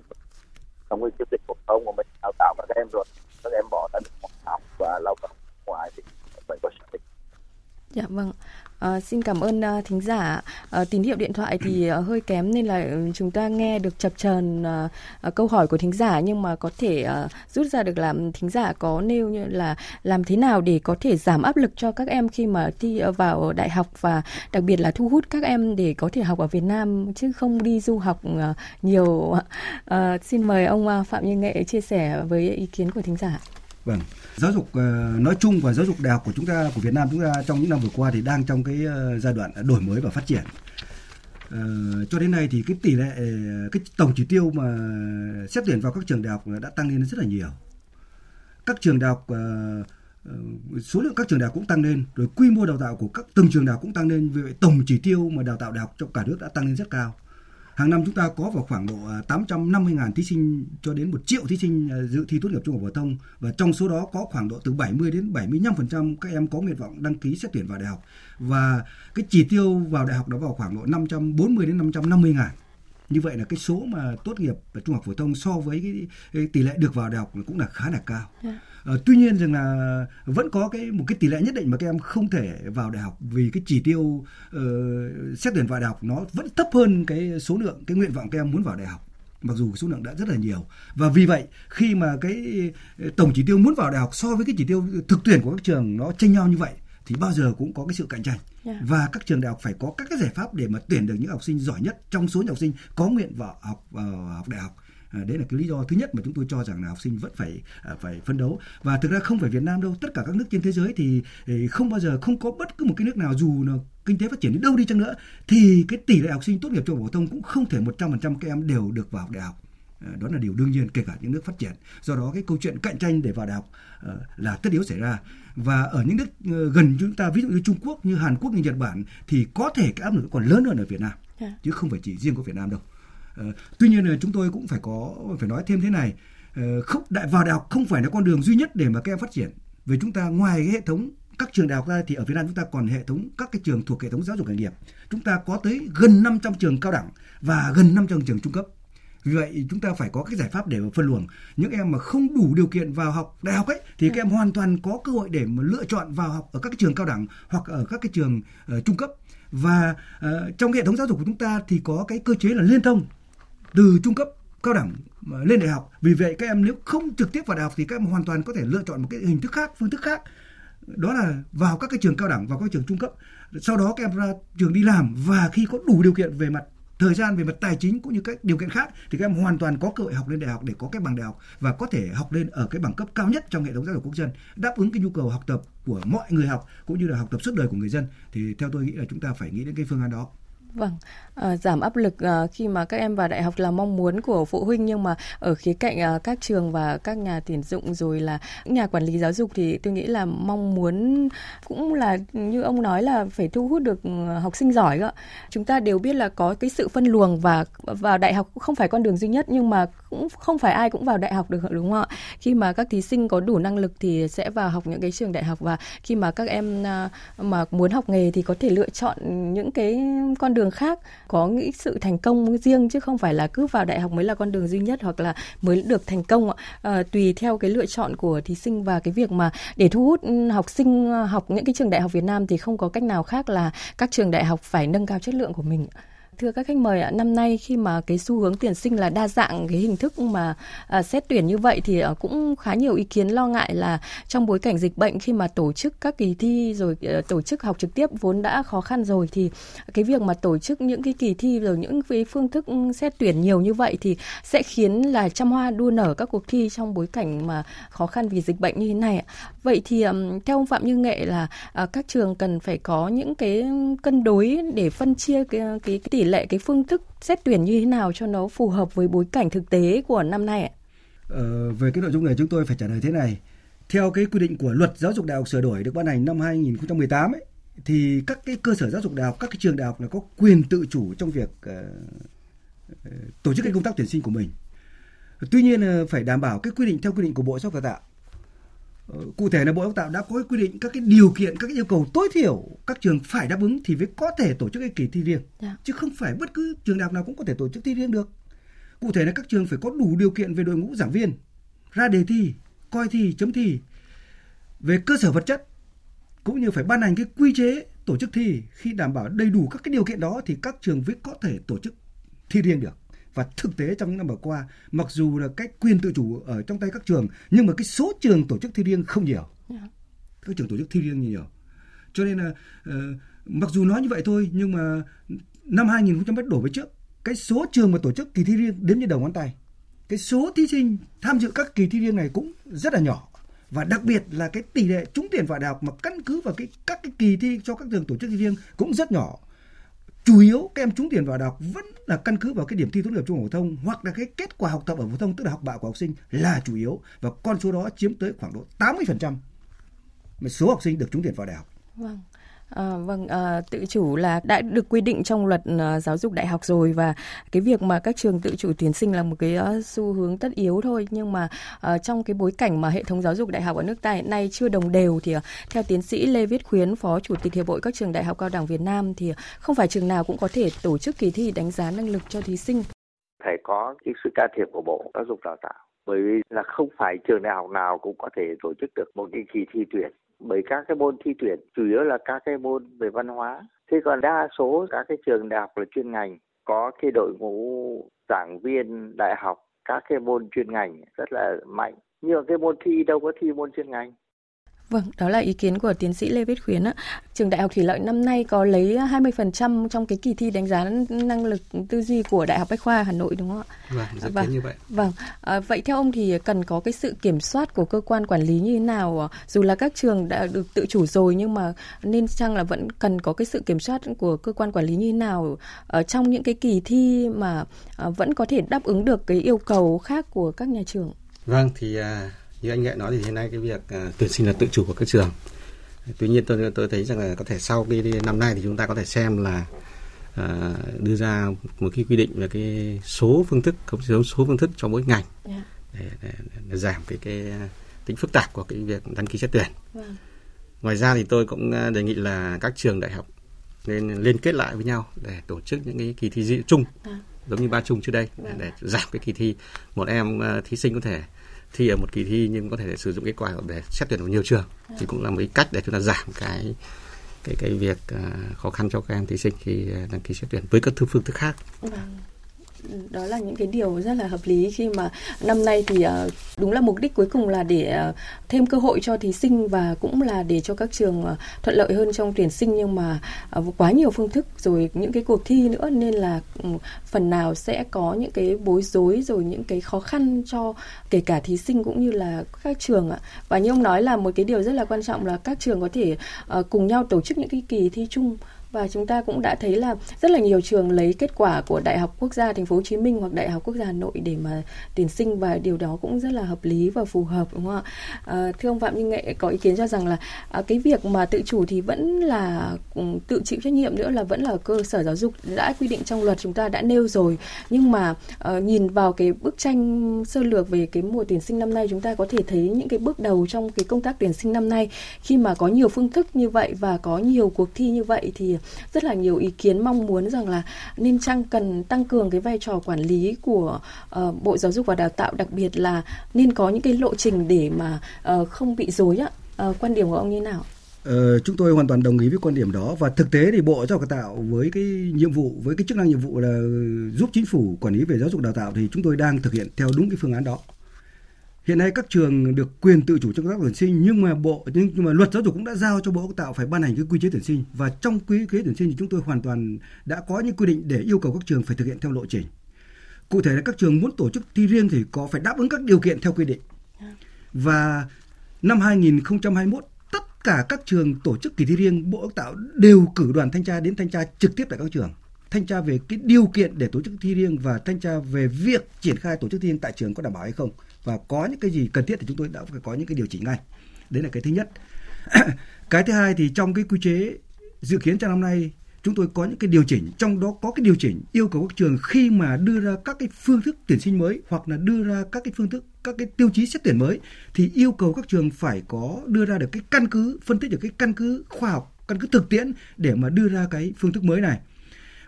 Speaker 12: trong cái chương trình phổ thông của mình đào tạo các em rồi các em bỏ ra được học và lao động ngoài thì mình có xác định.
Speaker 3: Dạ vâng. À, xin cảm ơn uh, thính giả. À, tín hiệu điện thoại thì uh, hơi kém nên là chúng ta nghe được chập chờn uh, uh, câu hỏi của thính giả nhưng mà có thể uh, rút ra được là thính giả có nêu như là làm thế nào để có thể giảm áp lực cho các em khi mà thi vào đại học và đặc biệt là thu hút các em để có thể học ở Việt Nam chứ không đi du học uh, nhiều. Uh, xin mời ông uh, Phạm Như Nghệ chia sẻ với ý kiến của thính giả.
Speaker 4: Vâng, giáo dục ờ, nói chung và giáo dục đại học của chúng ta của Việt Nam chúng ta trong những năm vừa qua thì đang trong cái ờ, giai đoạn đổi mới và phát triển. Ờ, cho đến nay thì cái tỷ lệ cái tổng chỉ tiêu mà xét tuyển vào các trường đại học đã tăng lên rất là nhiều. Các trường đại học số lượng các trường đại học cũng tăng lên, rồi quy mô đào tạo của các từng trường đại học cũng tăng lên, vì vậy tổng chỉ tiêu mà đào tạo đại học trong cả nước đã tăng lên rất cao hàng năm chúng ta có vào khoảng độ à, 850.000 thí sinh cho đến 1 triệu thí sinh à, dự thi tốt nghiệp trung học phổ thông. Và trong số đó có khoảng độ từ 70 đến 75% các em có nguyện vọng đăng ký xét tuyển vào đại học. Và cái chỉ tiêu vào đại học đó vào khoảng độ 540 đến 550 ngàn như vậy là cái số mà tốt nghiệp trung học phổ thông so với cái, cái tỷ lệ được vào đại học cũng là khá là cao. Yeah. Uh, tuy nhiên rằng là vẫn có cái một cái tỷ lệ nhất định mà các em không thể vào đại học vì cái chỉ tiêu uh, xét tuyển vào đại học nó vẫn thấp hơn cái số lượng cái nguyện vọng các em muốn vào đại học mặc dù số lượng đã rất là nhiều và vì vậy khi mà cái tổng chỉ tiêu muốn vào đại học so với cái chỉ tiêu thực tuyển của các trường nó chênh nhau như vậy thì bao giờ cũng có cái sự cạnh tranh yeah. Dạ. và các trường đại học phải có các cái giải pháp để mà tuyển được những học sinh giỏi nhất trong số những học sinh có nguyện vào học vào học đại học À, đấy là cái lý do thứ nhất mà chúng tôi cho rằng là học sinh vẫn phải à, phải phấn đấu và thực ra không phải Việt Nam đâu tất cả các nước trên thế giới thì không bao giờ không có bất cứ một cái nước nào dù là kinh tế phát triển đến đâu đi chăng nữa thì cái tỷ lệ học sinh tốt nghiệp trung học phổ thông cũng không thể 100% các em đều được vào đại học đó là điều đương nhiên kể cả những nước phát triển. Do đó cái câu chuyện cạnh tranh để vào đại học là tất yếu xảy ra. Và ở những nước ờ, gần chúng ta ví dụ như Trung Quốc như Hàn Quốc như Nhật Bản thì có thể cái áp lực còn lớn hơn ở Việt Nam. Dạ. chứ không phải chỉ riêng của Việt Nam đâu. Ờ, tuy nhiên là chúng tôi cũng phải có phải nói thêm thế này. Ờ, không đại vào đại học không phải là con đường duy nhất để mà các em phát triển. Vì chúng ta ngoài cái hệ thống các trường đại học ra thì ở Việt Nam chúng ta còn hệ thống các cái trường thuộc hệ thống giáo dục nghề nghiệp. Chúng ta có tới gần 500 trường cao đẳng và gần 500 trường trung cấp vì vậy chúng ta phải có cái giải pháp để mà phân luồng. Những em mà không đủ điều kiện vào học đại học ấy thì các em hoàn toàn có cơ hội để mà lựa chọn vào học ở các cái trường cao đẳng hoặc ở các cái trường uh, trung cấp. Và uh, trong hệ thống giáo dục của chúng ta thì có cái cơ chế là liên thông từ trung cấp cao đẳng ờ, lên đại học. Vì vậy các em nếu không trực tiếp vào đại học thì các em hoàn toàn có thể lựa chọn một cái hình thức khác phương thức khác. Đó là vào các cái trường cao đẳng vào các trường trung cấp. Sau đó các em ra trường đi làm và khi có đủ điều kiện về mặt thời gian về mặt tài chính cũng như các điều kiện khác thì các em hoàn toàn có cơ hội học lên đại học để có cái bằng đại học và có thể học lên ở cái bằng cấp cao nhất trong hệ thống giáo dục quốc dân, đáp ứng cái nhu cầu học tập của mọi người học cũng như là học tập suốt đời của người dân. Thì theo tôi nghĩ là chúng ta phải nghĩ đến cái phương án đó.
Speaker 3: Vâng, à, giảm áp lực à, khi mà các em vào đại học là mong muốn của phụ huynh nhưng mà ở khía cạnh à, các trường và các nhà tuyển dụng rồi là nhà quản lý giáo dục thì tôi nghĩ là mong muốn cũng là như ông nói là phải thu hút được học sinh giỏi ạ. Chúng ta đều biết là có cái sự phân luồng và vào đại học cũng không phải con đường duy nhất nhưng mà cũng không phải ai cũng vào đại học được đúng không ạ? Khi mà các thí sinh có đủ năng lực thì sẽ vào học những cái trường đại học và khi mà các em à, mà muốn học nghề thì có thể lựa chọn những cái con đường khác có nghĩ sự thành công riêng chứ không phải là cứ vào đại học mới là con đường duy nhất hoặc là mới được thành công ạ. À, tùy theo cái lựa chọn của thí sinh và cái việc mà để thu hút ừ, học sinh ờ, học những cái trường đại học Việt Nam thì không có cách nào khác là các trường đại học phải nâng cao chất lượng của mình. Thưa các khách mời ạ, năm nay khi mà cái xu hướng tuyển sinh là đa dạng cái hình thức mà à, xét tuyển như vậy thì à, cũng khá nhiều ý kiến lo ngại là trong bối cảnh dịch bệnh khi mà tổ chức các kỳ thi rồi à, tổ chức học trực tiếp vốn đã khó khăn rồi thì cái việc mà tổ chức những cái kỳ thi rồi những cái phương thức xét tuyển nhiều như vậy thì sẽ khiến là trăm hoa đua nở các cuộc thi trong bối cảnh mà khó khăn vì dịch bệnh như thế này. Vậy thì theo ông Phạm Như Nghệ là à, các trường cần phải có những cái cân đối để phân chia cái, cái, cái tỷ lệ cái phương thức xét tuyển như thế nào cho nó phù hợp với bối cảnh thực tế của năm nay ạ?
Speaker 4: Ờ, về cái nội dung này chúng tôi phải trả lời thế này. Theo cái quy định của luật giáo dục đại học sửa đổi được ban hành năm 2018 ấy, thì các cái cơ sở giáo dục đại học, các cái trường đại học là có quyền tự chủ trong việc uh, tổ chức cái công tác tuyển sinh của mình. Tuy nhiên ờ, phải đảm bảo cái quy định theo quy định của Bộ Giáo dục Đào tạo cụ thể là Bộ Giáo Tạo đã có quy định các cái điều kiện, các cái yêu cầu tối thiểu các trường phải đáp ứng thì mới có thể tổ chức cái kỳ thi riêng. Yeah. Dạ. Chứ không phải bất cứ trường đại học nào cũng có thể tổ chức thi riêng được. Cụ thể là các trường phải có đủ điều kiện về đội ngũ giảng viên, ra đề thi, coi thi, chấm thi, về cơ sở vật chất cũng như phải ban hành cái quy chế tổ chức thi khi đảm bảo đầy đủ các cái điều kiện đó thì các trường mới có thể tổ chức thi riêng được và thực tế trong những năm vừa qua mặc dù là cái quyền tự chủ ở trong tay các trường nhưng mà cái số trường tổ chức thi riêng không nhiều. Dạ. các trường tổ chức thi riêng nhiều. Cho nên là uh, mặc dù nói như vậy thôi nhưng mà năm 2000 đổ về trước cái số trường mà tổ chức kỳ thi riêng đến như đầu ngón tay. Cái số thí sinh tham dự các kỳ thi riêng này cũng rất là nhỏ. Và đặc biệt là cái tỷ lệ trúng tuyển vào đại học mà căn cứ vào cái các cái kỳ thi cho các trường tổ chức thi riêng cũng rất nhỏ chủ yếu các em trúng tuyển vào đại học vẫn là căn cứ vào cái điểm thi tốt nghiệp trung học phổ thông hoặc là cái kết quả học tập ở phổ thông, tức là học bạ của học sinh là chủ yếu và con số đó chiếm tới khoảng độ 80% số học sinh được trúng tuyển vào đại học.
Speaker 3: Vâng. À, vâng, à, tự chủ là đã được quy định trong luật à, giáo dục đại học rồi và cái việc mà các trường tự chủ tuyển sinh là một cái à, xu hướng tất yếu thôi nhưng mà à, trong cái bối cảnh mà hệ thống giáo dục đại học ở nước ta hiện nay chưa đồng đều thì à, theo tiến sĩ Lê Viết Khuyến, Phó Chủ tịch Hiệp hội các trường đại học cao đẳng Việt Nam thì không phải trường nào cũng có thể tổ chức kỳ thi đánh giá năng lực cho thí sinh.
Speaker 12: Phải có cái sự can thiệp của Bộ Giáo dục Đào tạo bởi vì là không phải trường đại học nào cũng có thể tổ chức được một cái kỳ thi tuyển bởi các cái môn thi tuyển, chủ yếu là các cái môn về văn hóa. Thế còn đa số các cái trường đại học là chuyên ngành, có cái đội ngũ giảng viên đại học, các cái môn chuyên ngành rất là mạnh. Nhưng cái môn thi đâu có thi môn chuyên ngành?
Speaker 3: Vâng, đó là ý kiến của tiến sĩ Lê Viết Khuyến. Á. Trường Đại học Thủy Lợi năm nay có lấy 20% trong cái kỳ thi đánh giá năng lực tư duy của Đại học Bách khoa Hà Nội đúng không ạ?
Speaker 5: Vâng, dự vâng, như vậy.
Speaker 3: Vâng, à, vậy theo ông thì cần có cái sự kiểm soát của cơ quan quản lý như thế nào? Dù là các trường đã được tự chủ rồi nhưng mà nên chăng là vẫn cần có cái sự kiểm soát của cơ quan quản lý như thế nào ở trong những cái kỳ thi mà à, vẫn có thể đáp ứng được cái yêu cầu khác của các nhà trường?
Speaker 5: Vâng, thì à như anh nghệ nói thì hiện nay cái việc uh, tuyển sinh là tự chủ của các trường tuy nhiên tôi tôi thấy rằng là có thể sau cái năm nay thì chúng ta có thể xem là uh, đưa ra một cái quy định về cái số phương thức không số số phương thức cho mỗi ngành yeah. Dạ. để, để, để giảm cái cái tính phức tạp của cái việc đăng ký xét tuyển. Vâng. ngoài ra thì tôi cũng đề nghị là các trường đại học nên liên kết lại với nhau để tổ chức những cái kỳ thi chung à. giống như ba chung trước đây để, để giảm cái kỳ thi một em uh, thí sinh có thể thi ở một kỳ thi nhưng có thể sử dụng kết quả để xét tuyển vào nhiều trường thì cũng là một cái cách để chúng ta giảm cái cái cái việc à, khó khăn cho các em thí sinh khi à, đăng ký xét tuyển với các thứ phương thức khác.
Speaker 3: Vâng. Đó là những cái điều rất là hợp lý khi mà năm nay thì ờ, đúng là mục đích cuối cùng là để ờ, thêm cơ hội cho thí sinh và cũng là để cho các trường ờ, thuận lợi hơn trong tuyển sinh. Nhưng mà quá nhiều phương thức rồi những cái cuộc thi nữa nên là ừ, phần nào sẽ có những cái bối rối rồi những cái khó khăn cho kể cả thí sinh cũng như là các trường ạ. Và như ông nói là một cái điều rất là quan trọng là các trường có thể cùng nhau tổ chức những cái kỳ thi chung và chúng ta cũng đã thấy là rất là nhiều trường lấy kết quả của Đại học Quốc gia Thành phố Hồ Chí Minh hoặc Đại học Quốc gia Hà Nội để mà tuyển sinh và điều đó cũng rất là hợp lý và phù hợp đúng không ạ? À, thưa ông Phạm Minh Nghệ có ý kiến cho rằng là à, cái việc mà tự chủ thì vẫn là tự chịu trách nhiệm nữa là vẫn là cơ sở giáo dục đã quy định trong luật chúng ta đã nêu rồi nhưng mà à, nhìn vào cái bức tranh sơ lược về cái mùa tuyển sinh năm nay chúng ta có thể thấy những cái bước đầu trong cái công tác tuyển sinh năm nay khi mà có nhiều phương thức như vậy và có nhiều cuộc thi như vậy thì rất là nhiều ý kiến mong muốn rằng là nên chăng cần tăng cường cái vai trò quản lý của uh, Bộ Giáo dục và Đào tạo đặc biệt là nên có những cái lộ trình để mà uh, không bị dối ạ. Uh, ờ, quan điểm của ông như nào?
Speaker 4: Ờ, chúng tôi hoàn toàn đồng ý với quan điểm đó và thực tế thì Bộ Giáo dục Đào tạo với cái nhiệm vụ với cái chức năng nhiệm vụ là giúp chính phủ quản lý về giáo dục đào tạo thì chúng tôi đang thực hiện theo đúng cái phương án đó. Hiện nay các trường được quyền tự chủ trong công tác tuyển sinh nhưng mà bộ nhưng, nhưng mà luật giáo dục cũng đã giao cho bộ đào tạo phải ban hành cái quy chế tuyển sinh và trong quy chế tuyển sinh thì chúng tôi hoàn toàn đã có những quy định để yêu cầu các trường phải thực hiện theo lộ trình. Cụ thể là các trường muốn tổ chức thi riêng thì có phải đáp ứng các điều kiện theo quy định. Và năm 2021 tất cả các trường tổ chức kỳ thi riêng bộ đào tạo đều cử đoàn thanh tra đến thanh tra trực tiếp tại các trường thanh tra về cái điều kiện để tổ chức thi riêng và thanh tra về việc triển khai tổ chức thi riêng tại trường có đảm bảo hay không và có những cái gì cần thiết thì chúng tôi đã phải có những cái điều chỉnh ngay. Đấy là cái thứ nhất. <clears throat> Cái thứ hai thì trong cái quy chế dự kiến trong năm nay, chúng tôi có những cái điều chỉnh. Trong đó có cái điều chỉnh yêu cầu các trường khi mà đưa ra các cái phương thức tuyển sinh mới hoặc là đưa ra các cái phương thức, các cái tiêu chí xét tuyển mới thì yêu cầu các trường phải có đưa ra được cái căn cứ, phân tích được cái căn cứ khoa học, căn cứ thực tiễn để mà đưa ra cái phương thức mới này.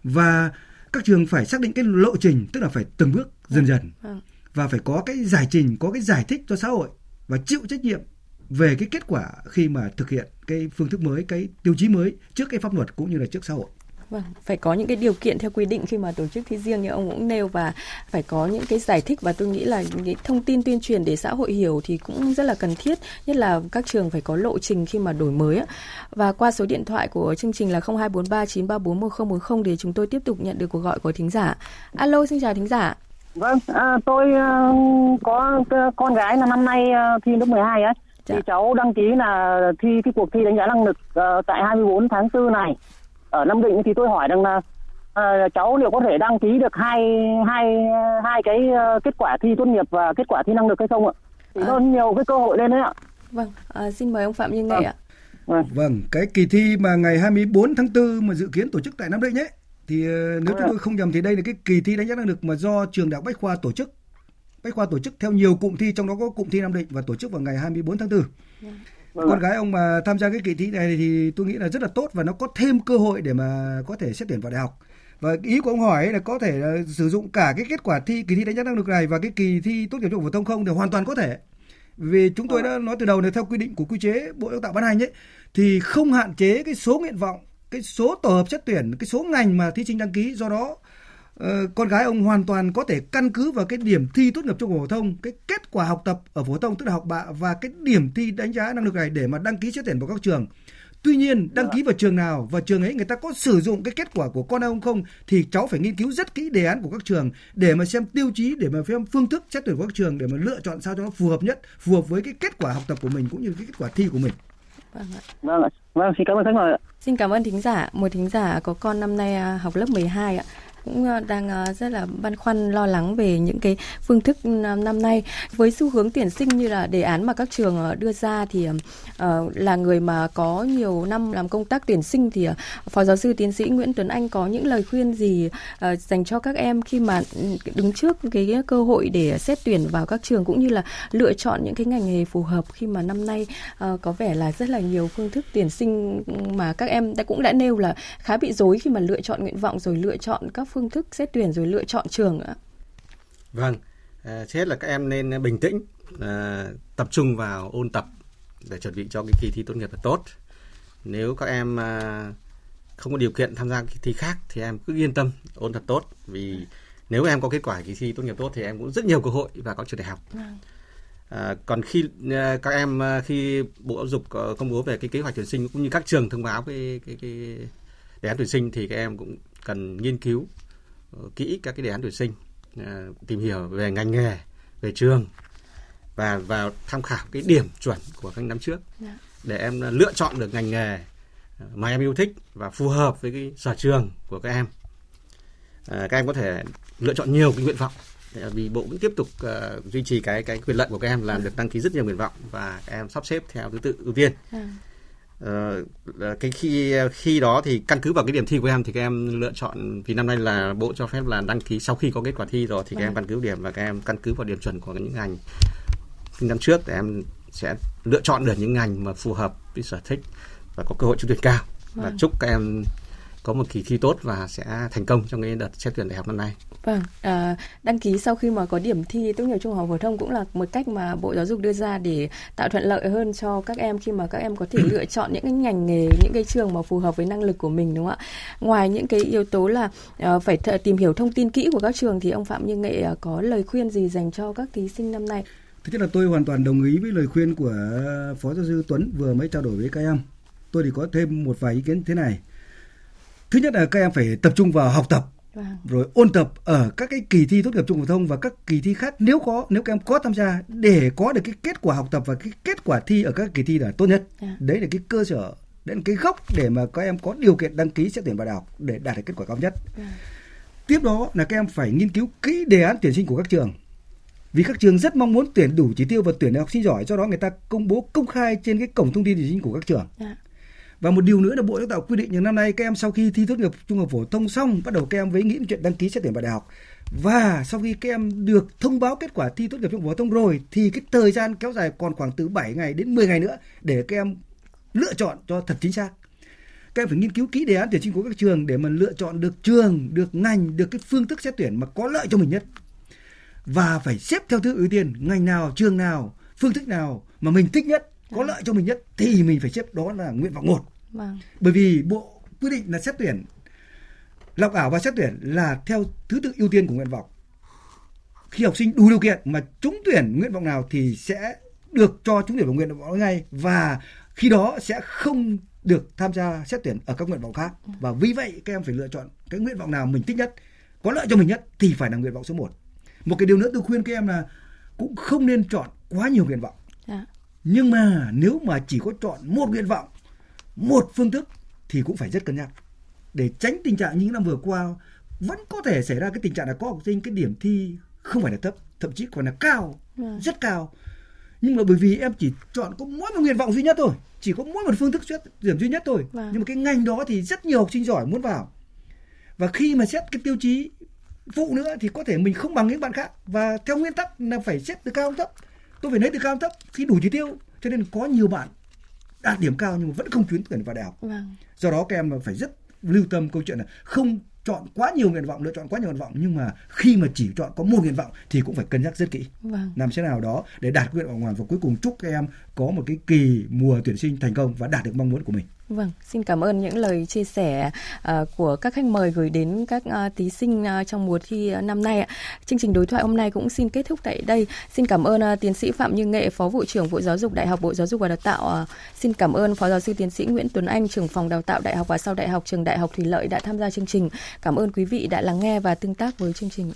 Speaker 4: Và các trường phải xác định cái lộ trình, tức là phải từng bước dần dần. Vâng và phải có cái giải trình, có cái giải thích cho xã hội và chịu trách nhiệm về cái kết quả khi mà thực hiện cái phương thức mới, cái tiêu chí mới trước cái pháp luật cũng như là trước xã hội.
Speaker 3: Vâng, phải có những cái điều kiện theo quy định khi mà tổ chức thi riêng như ông cũng nêu và phải có những cái giải thích và tôi nghĩ là những cái thông tin tuyên truyền để xã hội hiểu thì cũng rất là cần thiết, nhất là các trường phải có lộ trình khi mà đổi mới Và qua số điện thoại của chương trình là 024393411040 để chúng tôi tiếp tục nhận được cuộc gọi của thính giả. Alo, xin chào thính giả.
Speaker 13: Vâng, à, tôi uh, có con gái là năm nay uh, thi lớp 12 ấy. Dạ. Thì cháu đăng ký là thi cái cuộc thi đánh giá năng lực uh, tại 24 tháng 4 này. Ở Nam Định thì tôi hỏi rằng là uh, cháu liệu có thể đăng ký được hai hai hai cái uh, kết quả thi tốt nghiệp và kết quả thi năng lực hay không ạ? Thì à. nó nhiều cái cơ hội lên đấy ạ.
Speaker 3: Vâng, à, xin mời ông Phạm Như Nghệ vâng. ạ.
Speaker 4: Vâng. vâng, cái kỳ thi mà ngày 24 tháng 4 mà dự kiến tổ chức tại Nam Định ấy thì ờ, nếu chúng tôi không nhầm thì đây là cái kỳ thi đánh giá năng lực mà do trường đại học Bách khoa tổ chức. Bách khoa tổ chức theo nhiều cụm thi trong đó có cụm thi Nam Định và tổ chức vào ngày 24 tháng 4. Vâng. Con gái ông mà tham gia cái kỳ thi này thì tôi nghĩ là rất là tốt và nó có thêm cơ hội để mà có thể xét tuyển vào đại học. Và ý của ông hỏi là có thể là sử dụng cả cái kết quả thi kỳ thi đánh giá năng lực này và cái kỳ thi tốt nghiệp trung học phổ thông không thì hoàn toàn có thể. Vì chúng tôi đã nói từ đầu là theo quy định của quy chế Bộ Đào tạo ban hành ấy thì không hạn chế cái số nguyện vọng cái số tổ hợp xét tuyển cái số ngành mà thí sinh đăng ký do đó uh, con gái ông hoàn toàn có thể căn cứ vào cái điểm thi tốt nghiệp trung học phổ thông cái kết quả học tập ở phổ thông tức là học bạ và cái điểm thi đánh giá năng lực này để mà đăng ký xét tuyển vào các trường Tuy nhiên đăng ký vào trường nào và trường ấy người ta có sử dụng cái kết quả của con ông không thì cháu phải nghiên cứu rất kỹ đề án của các trường để mà xem tiêu chí để mà xem phương thức xét tuyển của các trường để mà lựa chọn sao cho nó phù hợp nhất, phù hợp với cái kết quả học tập của mình cũng như cái kết quả thi của mình.
Speaker 13: Vâng ạ. Vâng ạ. Vâng, xin cảm ơn khách mời ạ.
Speaker 3: Xin cảm ơn thính giả. Một thính giả có con năm nay à, học lớp 12 ạ cũng ờ, đang ờ, rất là băn khoăn, lo lắng về những cái phương thức năm nay. Với xu hướng tuyển sinh như là đề án mà các trường ờ, đưa ra thì là người mà có nhiều năm làm công tác tuyển sinh thì phó giáo sư tiến sĩ Nguyễn Tuấn Anh có những lời khuyên gì dành cho các em khi mà ừ, đứng trước cái cơ hội để xét tuyển vào các trường cũng như là lựa chọn những cái ngành nghề phù hợp khi mà năm nay có vẻ là rất là nhiều phương thức tuyển sinh mà các em đã cũng đã nêu là khá bị rối khi mà lựa chọn nguyện vọng rồi lựa chọn các phương thức xét tuyển rồi lựa chọn trường ạ?
Speaker 5: Vâng, à, trước hết là các em nên bình tĩnh, à, tập trung vào ôn tập để chuẩn bị cho cái kỳ thi tốt nghiệp thật tốt. Nếu các em à, không có điều kiện tham gia kỳ thi khác thì em cứ yên tâm ôn thật tốt vì nếu em có kết quả kỳ thi tốt nghiệp tốt thì em cũng rất nhiều cơ hội vào các trường đại học vâng. À, còn khi à, các em khi bộ giáo dục công bố về cái kế hoạch tuyển sinh cũng như các trường thông báo cái cái, cái đề án tuyển sinh thì các em cũng cần nghiên cứu uh, kỹ các cái đề án tuyển sinh uh, tìm hiểu về ngành nghề về trường và vào tham khảo cái điểm chuẩn của các năm trước dạ. để em lựa chọn được ngành nghề mà em yêu thích và phù hợp với cái sở trường của các em à, các em có thể lựa chọn nhiều cái nguyện vọng vì bộ cũng tiếp tục uh, duy trì cái cái quyền lợi của các em là được đăng ký rất nhiều nguyện vọng và các em sắp xếp theo thứ tự ưu tiên. Uh, cái khi khi đó thì căn cứ vào cái điểm thi của em thì các em lựa chọn vì năm nay là bộ cho phép là đăng ký sau khi có kết quả thi rồi thì các em căn cứ điểm và các em căn cứ vào điểm chuẩn của những ngành. Năm trước để em sẽ lựa chọn được những ngành mà phù hợp với sở thích và có cơ hội trúng tuyển cao. Và vâng. chúc các em có một kỳ thi tốt và sẽ thành công trong cái đợt xét tuyển đại học năm nay.
Speaker 3: Vâng, à, đăng ký sau khi mà có điểm thi tốt nghiệp trung học phổ thông cũng là một cách mà Bộ Giáo dục đưa ra để tạo thuận lợi hơn cho các em khi mà các em có thể <clears throat> lựa chọn những cái ngành nghề, những cái trường mà phù hợp với năng lực của mình đúng không ạ? Ngoài những cái yếu tố là uh, phải th- tìm hiểu thông tin kỹ của các trường thì ông Phạm Như Nghệ uh, có lời khuyên gì dành cho các thí sinh năm nay?
Speaker 4: Thứ nhất là tôi hoàn toàn đồng ý với lời khuyên của Phó giáo sư Tuấn vừa mới trao đổi với các em. Tôi thì có thêm một vài ý kiến thế này thứ nhất là các em phải tập trung vào học tập Vâng. rồi ôn tập ở các cái kỳ thi tốt nghiệp trung học phổ thông và các kỳ thi khác nếu có nếu các em có tham gia để có được cái kết quả học tập và cái kết quả thi ở các kỳ thi là tốt nhất. Dạ. đấy là cái cơ sở đấy là cái gốc để mà các em có điều kiện đăng ký xét tuyển vào đại học để đạt được kết quả cao nhất. Dạ. tiếp đó là các em phải nghiên cứu kỹ đề án tuyển sinh của các trường vì các trường rất mong muốn tuyển đủ chỉ tiêu và tuyển được học sinh giỏi do đó người ta công bố công khai trên cái cổng thông tin tuyển sinh của các trường yeah. Và một điều nữa là Bộ Giáo tạo quy định những năm nay các em sau khi thi tốt nghiệp trung học phổ thông xong bắt đầu các em với nghĩ chuyện đăng ký xét tuyển vào đại học. Và sau khi các em được thông báo kết quả thi tốt nghiệp trung học phổ thông rồi thì cái thời gian kéo dài còn khoảng từ 7 ngày đến 10 ngày nữa để các em lựa chọn cho thật chính xác. Các em phải nghiên cứu kỹ đề án tuyển sinh của các trường để mà lựa chọn được trường, được ngành, được cái phương thức xét tuyển mà có lợi cho mình nhất. Và phải xếp theo thứ ưu tiên ngành nào, trường nào, phương thức nào mà mình thích nhất có lợi cho mình nhất thì mình phải xếp đó là nguyện vọng một. Vâng. bởi vì bộ quy định là xét tuyển lọc ảo và xét tuyển là theo thứ tự ưu tiên của nguyện vọng. Khi học sinh đủ điều kiện mà trúng tuyển nguyện vọng nào thì sẽ được cho trúng tuyển vào nguyện vọng ngay và khi đó sẽ không được tham gia xét tuyển ở các nguyện vọng khác. Ừ. và vì vậy các em phải lựa chọn cái nguyện vọng nào mình thích nhất có lợi cho mình nhất thì phải là nguyện vọng số 1 một cái điều nữa tôi khuyên các em là cũng không nên chọn quá nhiều nguyện vọng nhưng mà nếu mà chỉ có chọn một nguyện vọng một phương thức thì cũng phải rất cân nhắc. Để tránh tình trạng như những năm vừa qua vẫn có thể xảy ra cái tình trạng là có học sinh cái điểm thi không phải là thấp thậm chí còn là cao à. rất cao. Nhưng mà bởi vì em chỉ chọn có mỗi một nguyện vọng duy nhất thôi chỉ có mỗi một phương thức xét điểm duy nhất thôi. À. nhưng mà cái ngành đó thì rất nhiều học sinh giỏi muốn vào. Và khi mà xét cái tiêu chí phụ nữa thì có thể mình không bằng những bạn khác. Và theo nguyên tắc là phải xét từ cao thấp tôi phải lấy từ cao thấp khi đủ chỉ tiêu cho nên có nhiều bạn đạt điểm cao nhưng mà vẫn không trúng tuyển vào đại học vâng. do đó các em phải rất lưu tâm câu chuyện là không chọn quá nhiều nguyện vọng lựa chọn quá nhiều nguyện vọng nhưng mà khi mà chỉ chọn có một nguyện vọng thì cũng phải cân nhắc rất kỹ vâng. làm thế nào đó để đạt nguyện vọng hoàn và cuối cùng chúc các em có một cái kỳ mùa tuyển sinh thành công và đạt được mong muốn của mình
Speaker 3: Vâng, xin cảm ơn những lời chia sẻ uh, của các khách mời gửi đến các uh, thí sinh uh, trong mùa thi uh, năm nay. Chương trình đối thoại hôm nay cũng xin kết thúc tại đây. Xin cảm ơn uh, tiến sĩ Phạm Như Nghệ, Phó vụ trưởng Vụ Giáo dục Đại học Bộ Giáo dục và Đào tạo. Uh, xin cảm ơn Phó giáo sư tiến sĩ Nguyễn Tuấn Anh, trưởng phòng đào tạo Đại học và sau Đại học Trường Đại học Thủy Lợi đã tham gia chương trình. Cảm ơn quý vị đã lắng nghe và tương tác với chương trình.